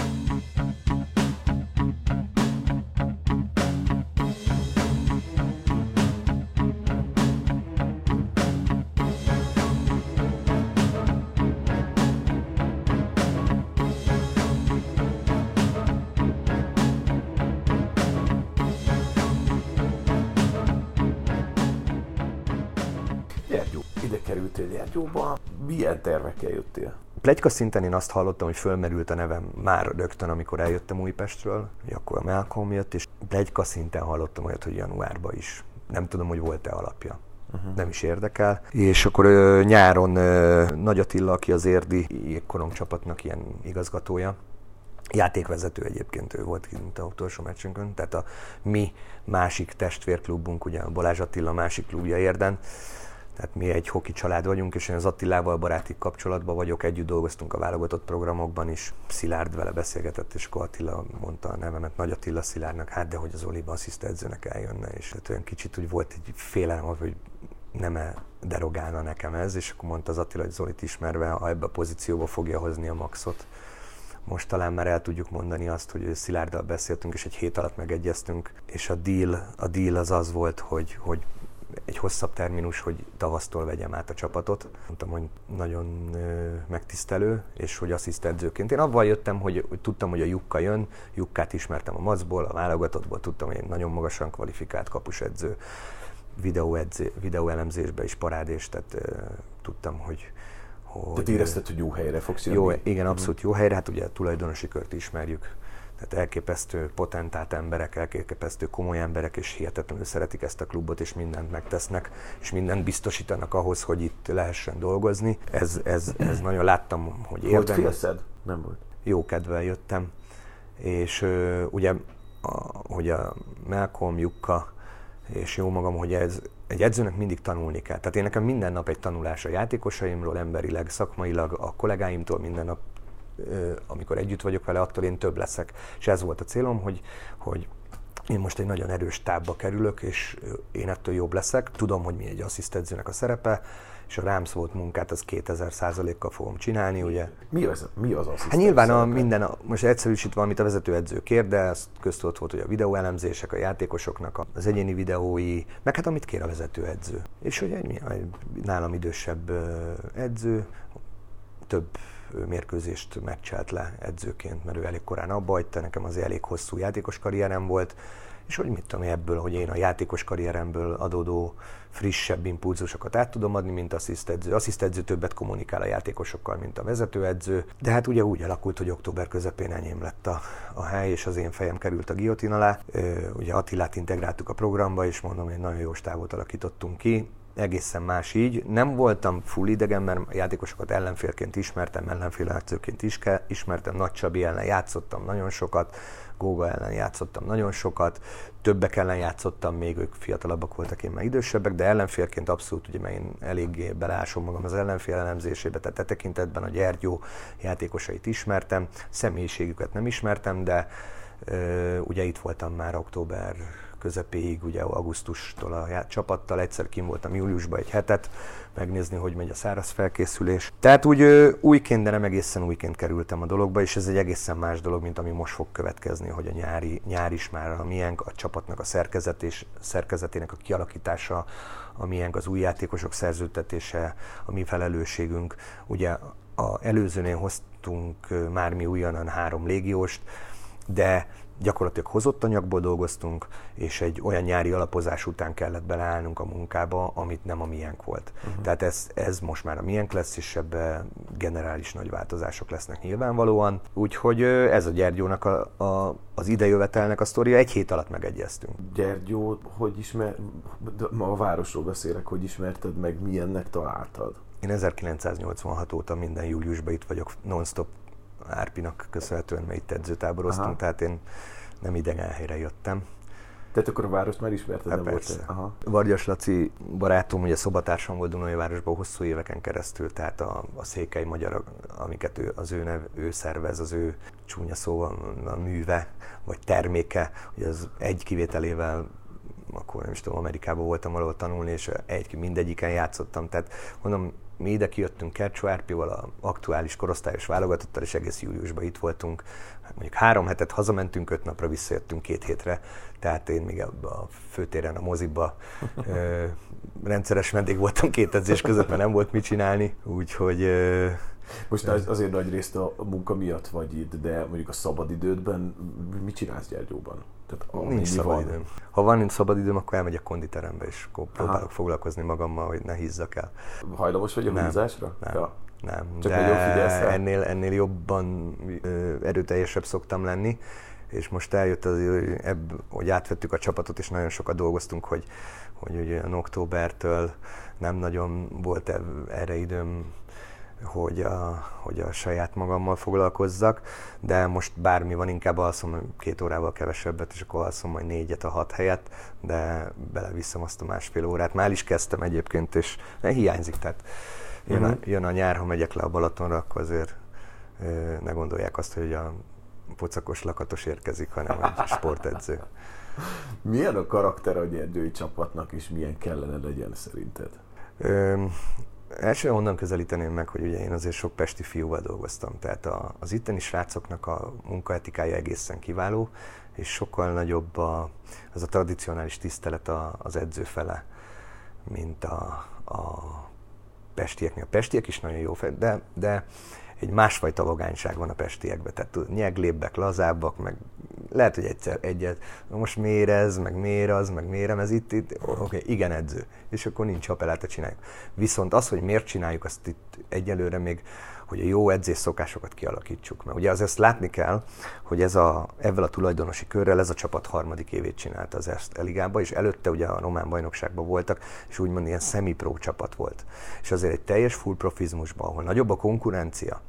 milyen tervekkel jöttél? Plegyka szinten én azt hallottam, hogy fölmerült a nevem már rögtön, amikor eljöttem Újpestről, hogy akkor a Malcolm jött, és plegyka szinten hallottam olyat, hogy januárban is. Nem tudom, hogy volt-e alapja. Uh-huh. Nem is érdekel. És akkor ö, nyáron ö, Nagy Attila, aki az érdi jégkorong csapatnak ilyen igazgatója, játékvezető egyébként ő volt kint a utolsó meccsünkön, tehát a mi másik testvérklubunk, ugye a Balázs Attila másik klubja érden, tehát mi egy hoki család vagyunk, és én az Attilával baráti kapcsolatban vagyok, együtt dolgoztunk a válogatott programokban is. Szilárd vele beszélgetett, és akkor Attila mondta a nevemet, Nagy Attila Szilárdnak, hát de hogy az Oliba asszisztedzőnek eljönne, és hát olyan kicsit úgy volt egy félelem, hogy nem -e derogálna nekem ez, és akkor mondta az Attila, hogy Zolit ismerve, ha ebbe a pozícióba fogja hozni a maxot, most talán már el tudjuk mondani azt, hogy Szilárddal beszéltünk, és egy hét alatt megegyeztünk, és a deal, a deal az az volt, hogy, hogy egy hosszabb terminus, hogy tavasztól vegyem át a csapatot. Mondtam, hogy nagyon megtisztelő, és hogy asszisztedzőként. Én avval jöttem, hogy, hogy tudtam, hogy a Jukka jön, Jukkát ismertem a macból, a válogatottból, tudtam, hogy egy nagyon magasan kvalifikált kapusedző, videóedző, videóelemzésbe is parádés, tehát tudtam, hogy, hogy... Tehát érezted, hogy jó helyre fogsz jönni? Jó, igen, abszolút jó helyre, hát ugye a tulajdonosi kört ismerjük, tehát elképesztő potentát emberek, elképesztő komoly emberek, és hihetetlenül szeretik ezt a klubot, és mindent megtesznek, és mindent biztosítanak ahhoz, hogy itt lehessen dolgozni. Ez, ez, ez nagyon láttam, hogy érdemes. Volt félszed? Nem volt. Jó kedvel jöttem, és uh, ugye, a, hogy a Malcolm, Jukka, és jó magam, hogy ez egy edzőnek mindig tanulni kell. Tehát én nekem minden nap egy tanulás a játékosaimról, emberileg, szakmailag, a kollégáimtól minden nap, amikor együtt vagyok vele, attól én több leszek. És ez volt a célom, hogy, hogy én most egy nagyon erős tábba kerülök, és én ettől jobb leszek. Tudom, hogy mi egy asszisztedzőnek a szerepe, és a rám szólt munkát az 2000 százalékkal fogom csinálni, ugye. Mi az, mi az Hát nyilván a minden, a, most egyszerűsítve, amit a vezetőedző kér, de ezt köztudott volt, hogy a videóelemzések, a játékosoknak az egyéni videói, meg hát amit kér a vezetőedző. És hogy egy, egy nálam idősebb edző, több mérkőzést megcselt le edzőként, mert ő elég korán abba hagyta, nekem az elég hosszú játékos karrierem volt, és hogy mit tudom ebből, hogy én a játékos karrieremből adódó frissebb impulzusokat át tudom adni, mint asszisztedző. Asszisztedző többet kommunikál a játékosokkal, mint a vezetőedző, de hát ugye úgy alakult, hogy október közepén enyém lett a, a hely, és az én fejem került a giotin alá. Ugye Attilát integráltuk a programba, és mondom, hogy nagyon jó stávot alakítottunk ki egészen más így. Nem voltam full idegen, mert játékosokat ellenfélként ismertem, ellenfélátszőként is ismertem, Nagy Csabi ellen játszottam nagyon sokat, Góga ellen játszottam nagyon sokat, többek ellen játszottam, még ők fiatalabbak voltak, én már idősebbek, de ellenfélként abszolút, ugye mert én eléggé belásom magam az ellenfél elemzésébe, tehát e tekintetben a Gyergyó játékosait ismertem, személyiségüket nem ismertem, de ö, ugye itt voltam már október közepéig, ugye augusztustól a csapattal, egyszer kim voltam júliusban egy hetet, megnézni, hogy megy a száraz felkészülés. Tehát úgy újként, de nem egészen újként kerültem a dologba, és ez egy egészen más dolog, mint ami most fog következni, hogy a nyári, nyár is már a miénk, a csapatnak a szerkezet és szerkezetének a kialakítása, a miénk az új játékosok szerződtetése, a mi felelősségünk. Ugye a előzőnél hoztunk már mi újonnan három légióst, de gyakorlatilag hozott anyagból dolgoztunk, és egy olyan nyári alapozás után kellett beleállnunk a munkába, amit nem a miénk volt. Uh-huh. Tehát ez, ez most már a miénk lesz, és ebbe generális nagy változások lesznek nyilvánvalóan. Úgyhogy ez a Gyergyónak a, a, az idejövetelnek a sztoria, egy hét alatt megegyeztünk. Gyergyó, hogy ismer, ma a városról beszélek, hogy ismerted meg, milyennek találtad? Én 1986 óta minden júliusban itt vagyok non-stop Árpinak köszönhetően, mert itt edzőtáboroztunk, Aha. tehát én nem idegen helyre jöttem. Tehát akkor a várost már ismerted, nem persze. volt? Aha. Vargyas Laci barátom, ugye szobatársam volt Dunai városban hosszú éveken keresztül, tehát a, a székely magyar, amiket ő, az ő, nev, ő szervez, az ő csúnya szóval a műve, vagy terméke, ugye az egy kivételével akkor nem is tudom, Amerikában voltam valahol tanulni, és egy, mindegyiken játszottam, tehát mondom, mi ide kijöttünk Kercsó Árpival, a aktuális korosztályos válogatottal, és egész júliusban itt voltunk. Mondjuk három hetet hazamentünk, öt napra visszajöttünk két hétre, tehát én még a főtéren, a moziba ö, rendszeres vendég voltam két edzés között, mert nem volt mit csinálni, úgyhogy ö, most az, azért nagy részt a munka miatt vagy itt, de mondjuk a szabadidődben mit csinálsz Gyergyóban? Tehát Nincs szabadidőm. Ha van nincs szabadidőm, akkor elmegyek konditerembe, és akkor próbálok Aha. foglalkozni magammal, hogy ne hízzak el. Hajlamos vagy a Nem. húzásra? Nem. Ja. Nem, Csak de ennél, ennél jobban ö, erőteljesebb szoktam lenni, és most eljött az, hogy, ebb, hogy átvettük a csapatot, és nagyon sokat dolgoztunk, hogy, hogy olyan októbertől nem nagyon volt erre időm, hogy a, hogy a saját magammal foglalkozzak, de most bármi van, inkább alszom két órával kevesebbet, és akkor alszom majd négyet a hat helyet, de beleviszem azt a másfél órát. Már is kezdtem egyébként, és ne hiányzik, tehát jön, a, Mhm. jön a nyár, ha megyek le a Balatonra, akkor azért ne gondolják azt, hogy a pocakos lakatos érkezik, hanem egy sportedző. Milyen a karakter a gyergyői csapatnak, és milyen kellene legyen szerinted? Ö, első onnan közelíteném meg, hogy ugye én azért sok pesti fiúval dolgoztam, tehát a, az itteni srácoknak a munkaetikája egészen kiváló, és sokkal nagyobb a, az a tradicionális tisztelet a, az edző fele, mint a, a pestieknél. A pestiek is nagyon jó de, de egy másfajta vagányság van a pestiekben, tehát nyeglébbek, lazábbak, meg lehet, hogy egyszer egyet, "Na most miért ez, meg miért az, meg miért ez itt, itt, oké, okay, igen edző, és akkor nincs appellát, csináljuk. Viszont az, hogy miért csináljuk, azt itt egyelőre még, hogy a jó edzés szokásokat kialakítsuk. Mert ugye az ezt látni kell, hogy ez a, ezzel a tulajdonosi körrel ez a csapat harmadik évét csinálta az ezt Ligába, és előtte ugye a román bajnokságban voltak, és úgymond ilyen semi-pro csapat volt. És azért egy teljes full profizmusban, ahol nagyobb a konkurencia,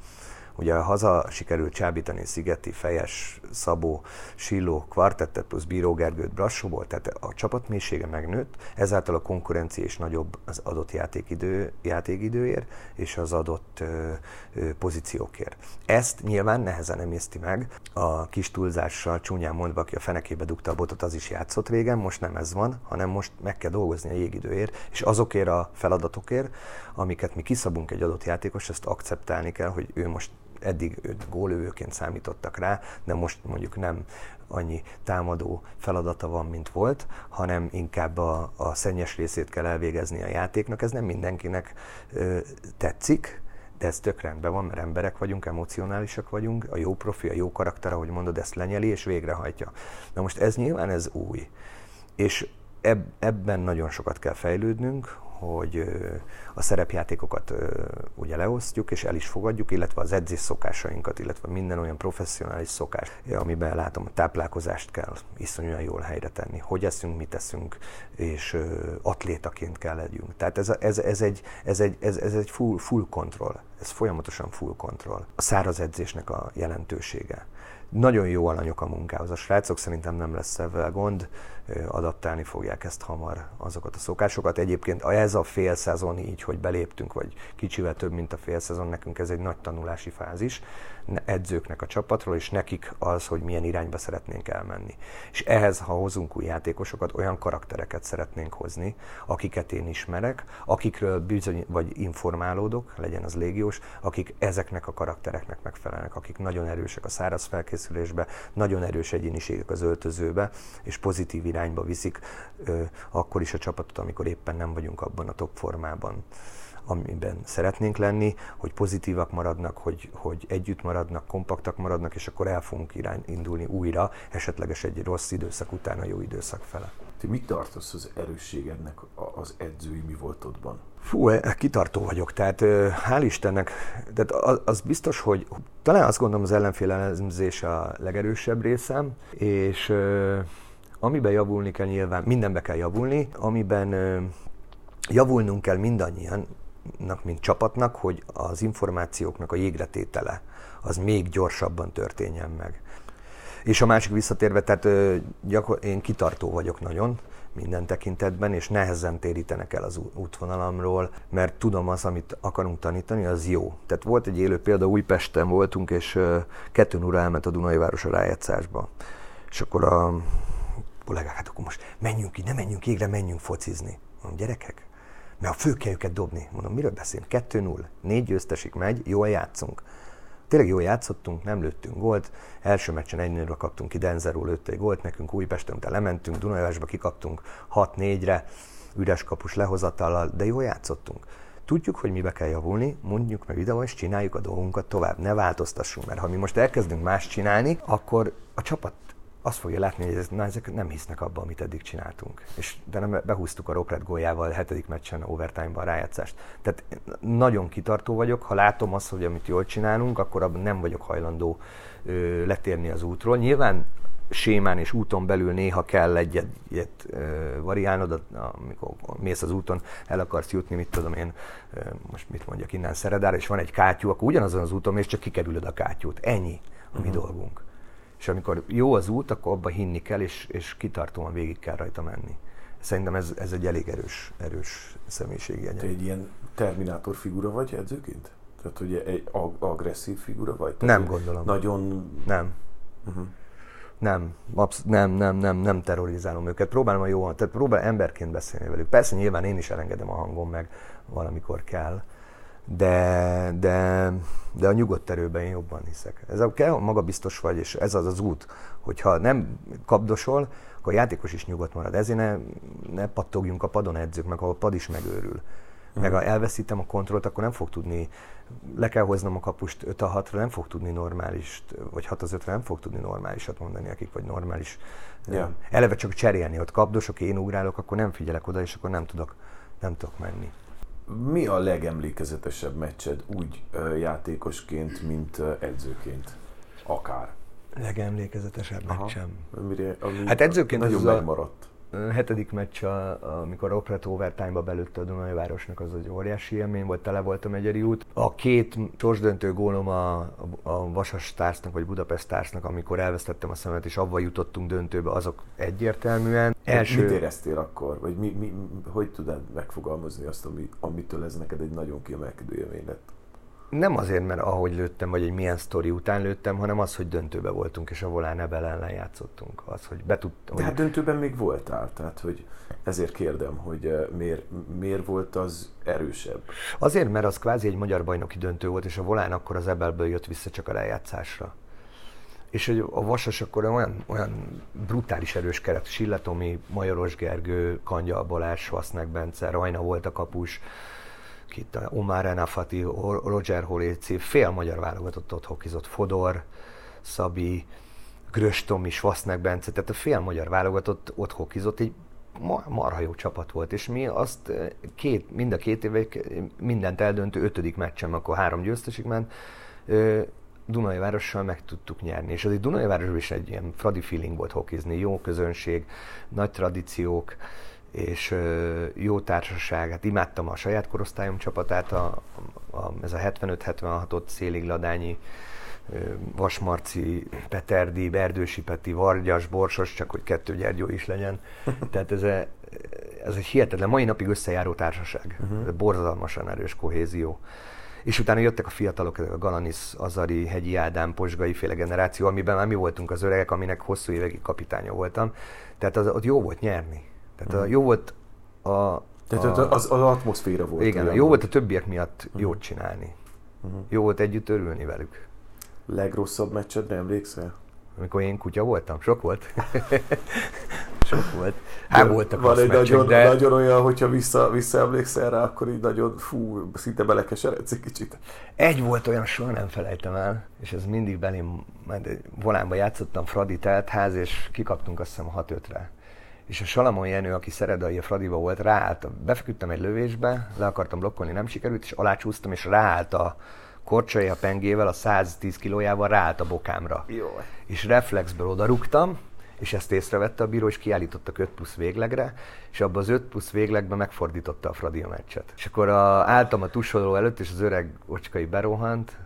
Ugye haza sikerült csábítani Szigeti, Fejes, Szabó, Silló kvartettet plusz Bíró Gergőt Brassóból, tehát a csapat mélysége megnőtt, ezáltal a konkurencia is nagyobb az adott játékidő, játékidőért és az adott ö, ö, pozíciókért. Ezt nyilván nehezen emészti meg. A kis túlzással csúnyán mondva, aki a fenekébe dugta a botot, az is játszott régen, most nem ez van, hanem most meg kell dolgozni a jégidőért, és azokért a feladatokért, amiket mi kiszabunk egy adott játékos, ezt akceptálni kell, hogy ő most eddig őt gólövőként számítottak rá, de most mondjuk nem annyi támadó feladata van, mint volt, hanem inkább a, a szennyes részét kell elvégezni a játéknak. Ez nem mindenkinek ö, tetszik, de ez tök rendben van, mert emberek vagyunk, emocionálisak vagyunk, a jó profi, a jó karakter, ahogy mondod, ezt lenyeli és végrehajtja. Na most ez nyilván ez új. És eb, ebben nagyon sokat kell fejlődnünk, hogy a szerepjátékokat ugye leosztjuk és el is fogadjuk, illetve az edzés szokásainkat, illetve minden olyan professzionális szokás, amiben látom, a táplálkozást kell iszonyúan jól helyre tenni. Hogy eszünk, mit eszünk, és atlétaként kell legyünk. Tehát ez, ez, ez egy, ez egy, ez, ez egy full, full control, ez folyamatosan full control. A száraz edzésnek a jelentősége. Nagyon jó alanyok a munkához. A srácok szerintem nem lesz ezzel gond, adaptálni fogják ezt hamar, azokat a szokásokat. Egyébként ez a fél szezon így, hogy beléptünk, vagy kicsivel több, mint a fél szezon, nekünk ez egy nagy tanulási fázis ne- edzőknek a csapatról, és nekik az, hogy milyen irányba szeretnénk elmenni. És ehhez, ha hozunk új játékosokat, olyan karaktereket szeretnénk hozni, akiket én ismerek, akikről bizony, vagy informálódok, legyen az légiós, akik ezeknek a karaktereknek megfelelnek, akik nagyon erősek a száraz felkészülésbe, nagyon erős egyéniségek az öltözőbe, és pozitív irányba viszik akkor is a csapatot, amikor éppen nem vagyunk abban a top formában amiben szeretnénk lenni, hogy pozitívak maradnak, hogy, hogy együtt maradnak, kompaktak maradnak, és akkor el fogunk irány, indulni újra, esetleges egy rossz időszak után a jó időszak fele. Te mit tartasz az erősségednek az edzői mi voltodban? Fú, e- kitartó vagyok, tehát hál' Istennek, tehát az, az biztos, hogy talán azt gondolom az ellenfél elemzés a legerősebb részem, és amiben javulni kell nyilván, mindenbe kell javulni, amiben javulnunk kell mindannyian, mint csapatnak, hogy az információknak a jégretétele az még gyorsabban történjen meg. És a másik visszatérve, tehát gyakor- én kitartó vagyok nagyon minden tekintetben, és nehezen térítenek el az útvonalamról, mert tudom az, amit akarunk tanítani, az jó. Tehát volt egy élő példa, Újpesten voltunk, és ö, kettő óra elment a Dunai Város a rájátszásba. És akkor a kollégák, hát akkor most menjünk ki, ne menjünk égre, menjünk focizni. Mondom, gyerekek, mert a fő kell őket dobni. Mondom, miről beszélünk? 2-0, négy győztesig megy, jól játszunk. Tényleg jól játszottunk, nem lőttünk gólt. Első meccsen 1 0 kaptunk ki, Denzeró lőtte egy gólt nekünk, Újpesten utána lementünk, Dunajvásba kikaptunk 6-4-re, üres kapus lehozatallal, de jól játszottunk. Tudjuk, hogy mibe kell javulni, mondjuk meg videó, és csináljuk a dolgunkat tovább, ne változtassunk, mert ha mi most elkezdünk más csinálni, akkor a csapat azt fogja látni, hogy ez, na, ezek nem hisznek abba, amit eddig csináltunk. És de nem behúztuk a Rocklet góljával a hetedik meccsen overtime-ban a rájátszást. Tehát nagyon kitartó vagyok, ha látom azt, hogy amit jól csinálunk, akkor abban nem vagyok hajlandó ö, letérni az útról. Nyilván sémán és úton belül néha kell egyet, egyet ö, variálnod, amikor mész az úton, el akarsz jutni, mit tudom én, ö, most mit mondjak innen Szeredára, és van egy kátyú, akkor ugyanazon az úton mész, csak kikerülöd a kátyút. Ennyi a mi uh-huh. dolgunk. És amikor jó az út, akkor abba hinni kell, és, és kitartóan végig kell rajta menni. Szerintem ez, ez egy elég erős, erős személyiségi Te egy ilyen terminátor figura vagy edzőként? Tehát, hogy egy ag- agresszív figura vagy? Tehát nem gondolom. Nagyon... Nem. Uh-huh. Nem, absz- nem, nem, nem, nem terrorizálom őket. Próbálom a jó, tehát próbálom emberként beszélni velük. Persze nyilván én is elengedem a hangom meg valamikor kell, de, de, de a nyugodt erőben én jobban hiszek. Ez a kell, magabiztos vagy, és ez az az út, hogyha nem kapdosol, akkor a játékos is nyugodt marad. Ezért ne, ne pattogjunk a padon edzők, meg a pad is megőrül. Meg ha elveszítem a kontrollt, akkor nem fog tudni, le kell hoznom a kapust 5 a 6-ra, nem fog tudni normális, vagy 6 az 5-re nem fog tudni normálisat mondani, akik vagy normális. Yeah. Eleve csak cserélni, ott kapdosok, én ugrálok, akkor nem figyelek oda, és akkor nem tudok, nem tudok menni. Mi a legemlékezetesebb meccsed úgy játékosként, mint edzőként? Akár. Legemlékezetesebb meccsem? Amire, ami hát edzőként nagyon megmaradt. A hetedik meccs, amikor Opret overtime-ba belőtte a Dunajvárosnak, az egy óriási élmény volt, tele volt a Megyeri út. A két sorsdöntő gólom a, a Vasas társnak, vagy Budapest társnak, amikor elvesztettem a szemet, és abba jutottunk döntőbe, azok egyértelműen. Első... Mit éreztél akkor? Vagy mi, mi, hogy tudod megfogalmazni azt, ami, amitől ez neked egy nagyon kiemelkedő élmény lett? Nem azért, mert ahogy lőttem, vagy egy milyen sztori után lőttem, hanem az, hogy döntőbe voltunk, és a Volán Ebel ellen játszottunk. Az, hogy betudtam. De hát döntőben még voltál, tehát hogy ezért kérdem, hogy eh, miért, miért volt az erősebb? Azért, mert az kvázi egy magyar bajnoki döntő volt, és a Volán akkor az Ebelből jött vissza csak a rájátszásra. És hogy a Vasas akkor olyan, olyan brutális erős keret, Silletomi, Majoros Gergő, Kandya Balázs, Vasznek Bence, Rajna volt a kapus, itt Omar Enafati, Roger Holéci, fél magyar válogatott ott hokizott, Fodor, Szabi, Gröstom is, Vasznek Bence, tehát a fél magyar válogatott ott hokizott, egy marha jó csapat volt, és mi azt eh, két, mind a két évek mindent eldöntő ötödik meccsem, akkor három győztesig ment, Dunai Várossal meg tudtuk nyerni. És az egy Dunai Városban is egy ilyen fradi feeling volt hokizni, jó közönség, nagy tradíciók, és jó társaság, hát imádtam a saját korosztályom csapatát, a, a, ez a 75-76-ot Szélig Ladányi, Vasmarci, Peterdi, Erdősi Peti, Vargyas, Borsos, csak hogy kettő Gyergyó is legyen. Tehát ez, a, ez egy hihetetlen, mai napig összejáró társaság. Uh-huh. Borzalmasan erős kohézió. És utána jöttek a fiatalok, a Galanis, Azari, Hegyi Ádám, Posgai féle generáció, amiben már mi voltunk az öregek, aminek hosszú évekig kapitánya voltam. Tehát az, ott jó volt nyerni tehát a, jó volt a... Tehát a, az, az atmoszféra volt. Igen, jó volt a többiek miatt uh-huh. jót csinálni. Uh-huh. Jó volt együtt örülni velük. Legrosszabb meccsedre emlékszel? Amikor én kutya voltam? Sok volt. Sok volt. Hát voltak Van egy meccsek, nagyon, de... nagyon olyan, hogyha vissza, visszaemlékszel rá, akkor így nagyon, fú, szinte belekeseredsz egy kicsit. Egy volt olyan, soha nem felejtem el, és ez mindig belém, majd volánba játszottam Fradi teltház, és kikaptunk azt hiszem 6-5-re és a Salamon Jenő, aki Szeredai a Fradiba volt, ráállt, befeküdtem egy lövésbe, le akartam blokkolni, nem sikerült, és alácsúsztam, és ráállt a korcsai a pengével, a 110 kilójával ráállt a bokámra. Jó. És reflexből odarúgtam, és ezt észrevette a bíró, és kiállítottak 5 plusz véglegre, és abban az 5 plusz véglegben megfordította a Fradi a meccset. És akkor a, álltam a tusoló előtt, és az öreg ocskai berohant,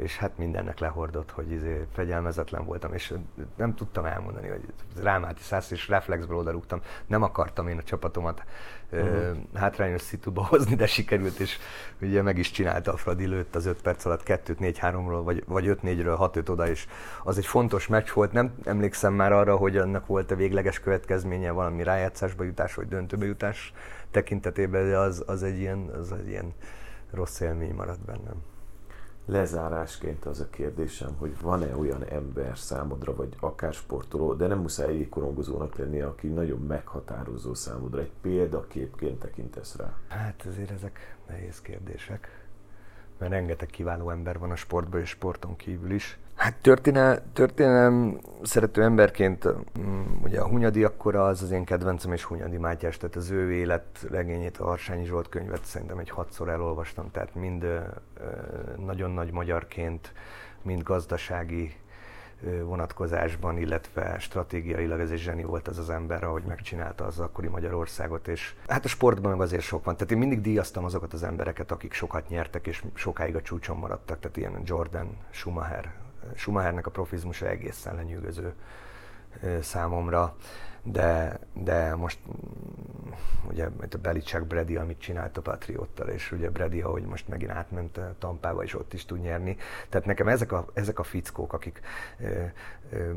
és hát mindennek lehordott, hogy izé fegyelmezetlen voltam, és nem tudtam elmondani, hogy rám állt száz, és reflexből odarúgtam. Nem akartam én a csapatomat uh-huh. hátrányos szituba hozni, de sikerült, és ugye meg is csinálta a Fradi, lőtt az 5 perc alatt 2-4-3-ról, vagy, vagy 5-4-ről 6-5 oda, és az egy fontos meccs volt. Nem emlékszem már arra, hogy annak volt a végleges következménye valami rájátszásba jutás, vagy döntőbe jutás tekintetében, de az, az, egy ilyen, az egy ilyen rossz élmény maradt bennem lezárásként az a kérdésem, hogy van-e olyan ember számodra, vagy akár sportoló, de nem muszáj jégkorongozónak lennie, aki nagyon meghatározó számodra, egy példaképként tekintesz rá? Hát azért ezek nehéz kérdések, mert rengeteg kiváló ember van a sportban és sporton kívül is. Hát történel, történelem szerető emberként, mm, ugye a Hunyadi akkora az az én kedvencem, és Hunyadi Mátyás, tehát az ő életregényét, a Harsányi Zsolt könyvet szerintem egy hatszor elolvastam, tehát mind nagyon nagy magyarként, mind gazdasági vonatkozásban, illetve stratégiailag ez egy zseni volt az az ember, ahogy megcsinálta az akkori Magyarországot, és hát a sportban meg azért sok van. Tehát én mindig díjaztam azokat az embereket, akik sokat nyertek, és sokáig a csúcson maradtak, tehát ilyen Jordan, Schumacher, Schumachernek a profizmusa egészen lenyűgöző számomra, de, de most mm, ugye a Belicek Brady, amit csinált a Patriottal, és ugye Brady, ahogy most megint átment Tampába, és ott is tud nyerni. Tehát nekem ezek a, ezek a fickók, akik ö, ö,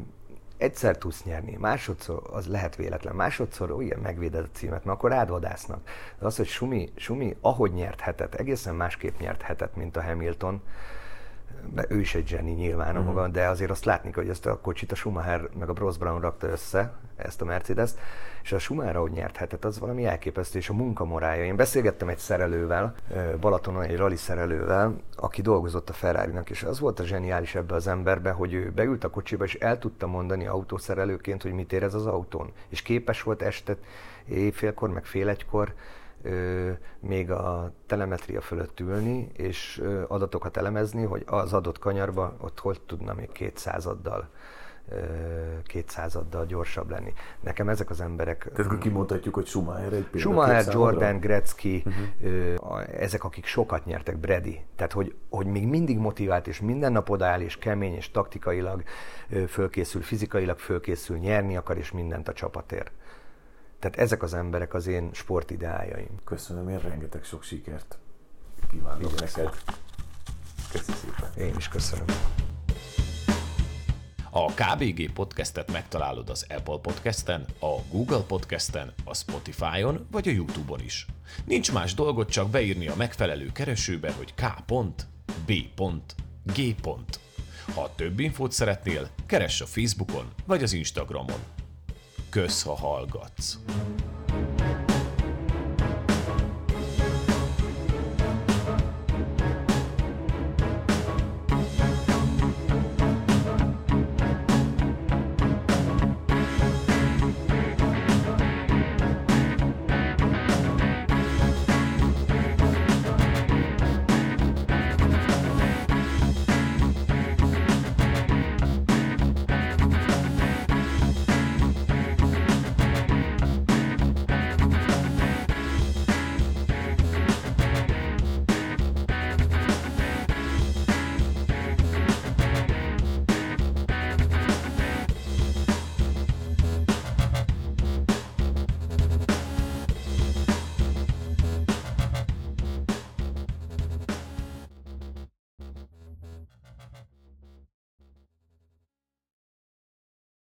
egyszer tudsz nyerni, másodszor az lehet véletlen, másodszor olyan megvéded a címet, mert akkor rád. De az, hogy Sumi, Sumi ahogy nyert hetet, egészen másképp nyert hetet, mint a Hamilton, ő is egy zseni nyilván uh-huh. maga, de azért azt látni, hogy ezt a kocsit a Schumacher meg a Bros Brown rakta össze, ezt a mercedes és a Schumacher, ahogy nyerthetett, az valami elképesztő, és a munkamorája. Én beszélgettem egy szerelővel, Balatonon egy rally szerelővel, aki dolgozott a ferrari és az volt a zseniális ebbe az emberbe, hogy ő beült a kocsiba, és el tudta mondani autószerelőként, hogy mit érez az autón. És képes volt este éjfélkor, meg fél egykor még a telemetria fölött ülni, és adatokat elemezni, hogy az adott kanyarba ott hogy tudna még kétszázaddal kétszázaddal gyorsabb lenni. Nekem ezek az emberek... Tehát akkor kimondhatjuk, hogy Schumacher egy Schumacher, Jordan, Gretzky, uh-huh. ezek, akik sokat nyertek, Brady. Tehát, hogy, hogy még mindig motivált, és minden nap odaáll, és kemény, és taktikailag fölkészül, fizikailag fölkészül, nyerni akar, és mindent a csapatért. Tehát ezek az emberek az én sportideájaim. Köszönöm, én rengeteg sok sikert kívánok neked. Köszönöm szépen. Én is köszönöm. A KBG podcastet megtalálod az Apple podcasten, a Google podcasten, a Spotify-on vagy a YouTube-on is. Nincs más dolgot, csak beírni a megfelelő keresőbe, hogy k.b.g. Ha több infót szeretnél, keress a Facebookon vagy az Instagramon. Kösz, ha hallgatsz.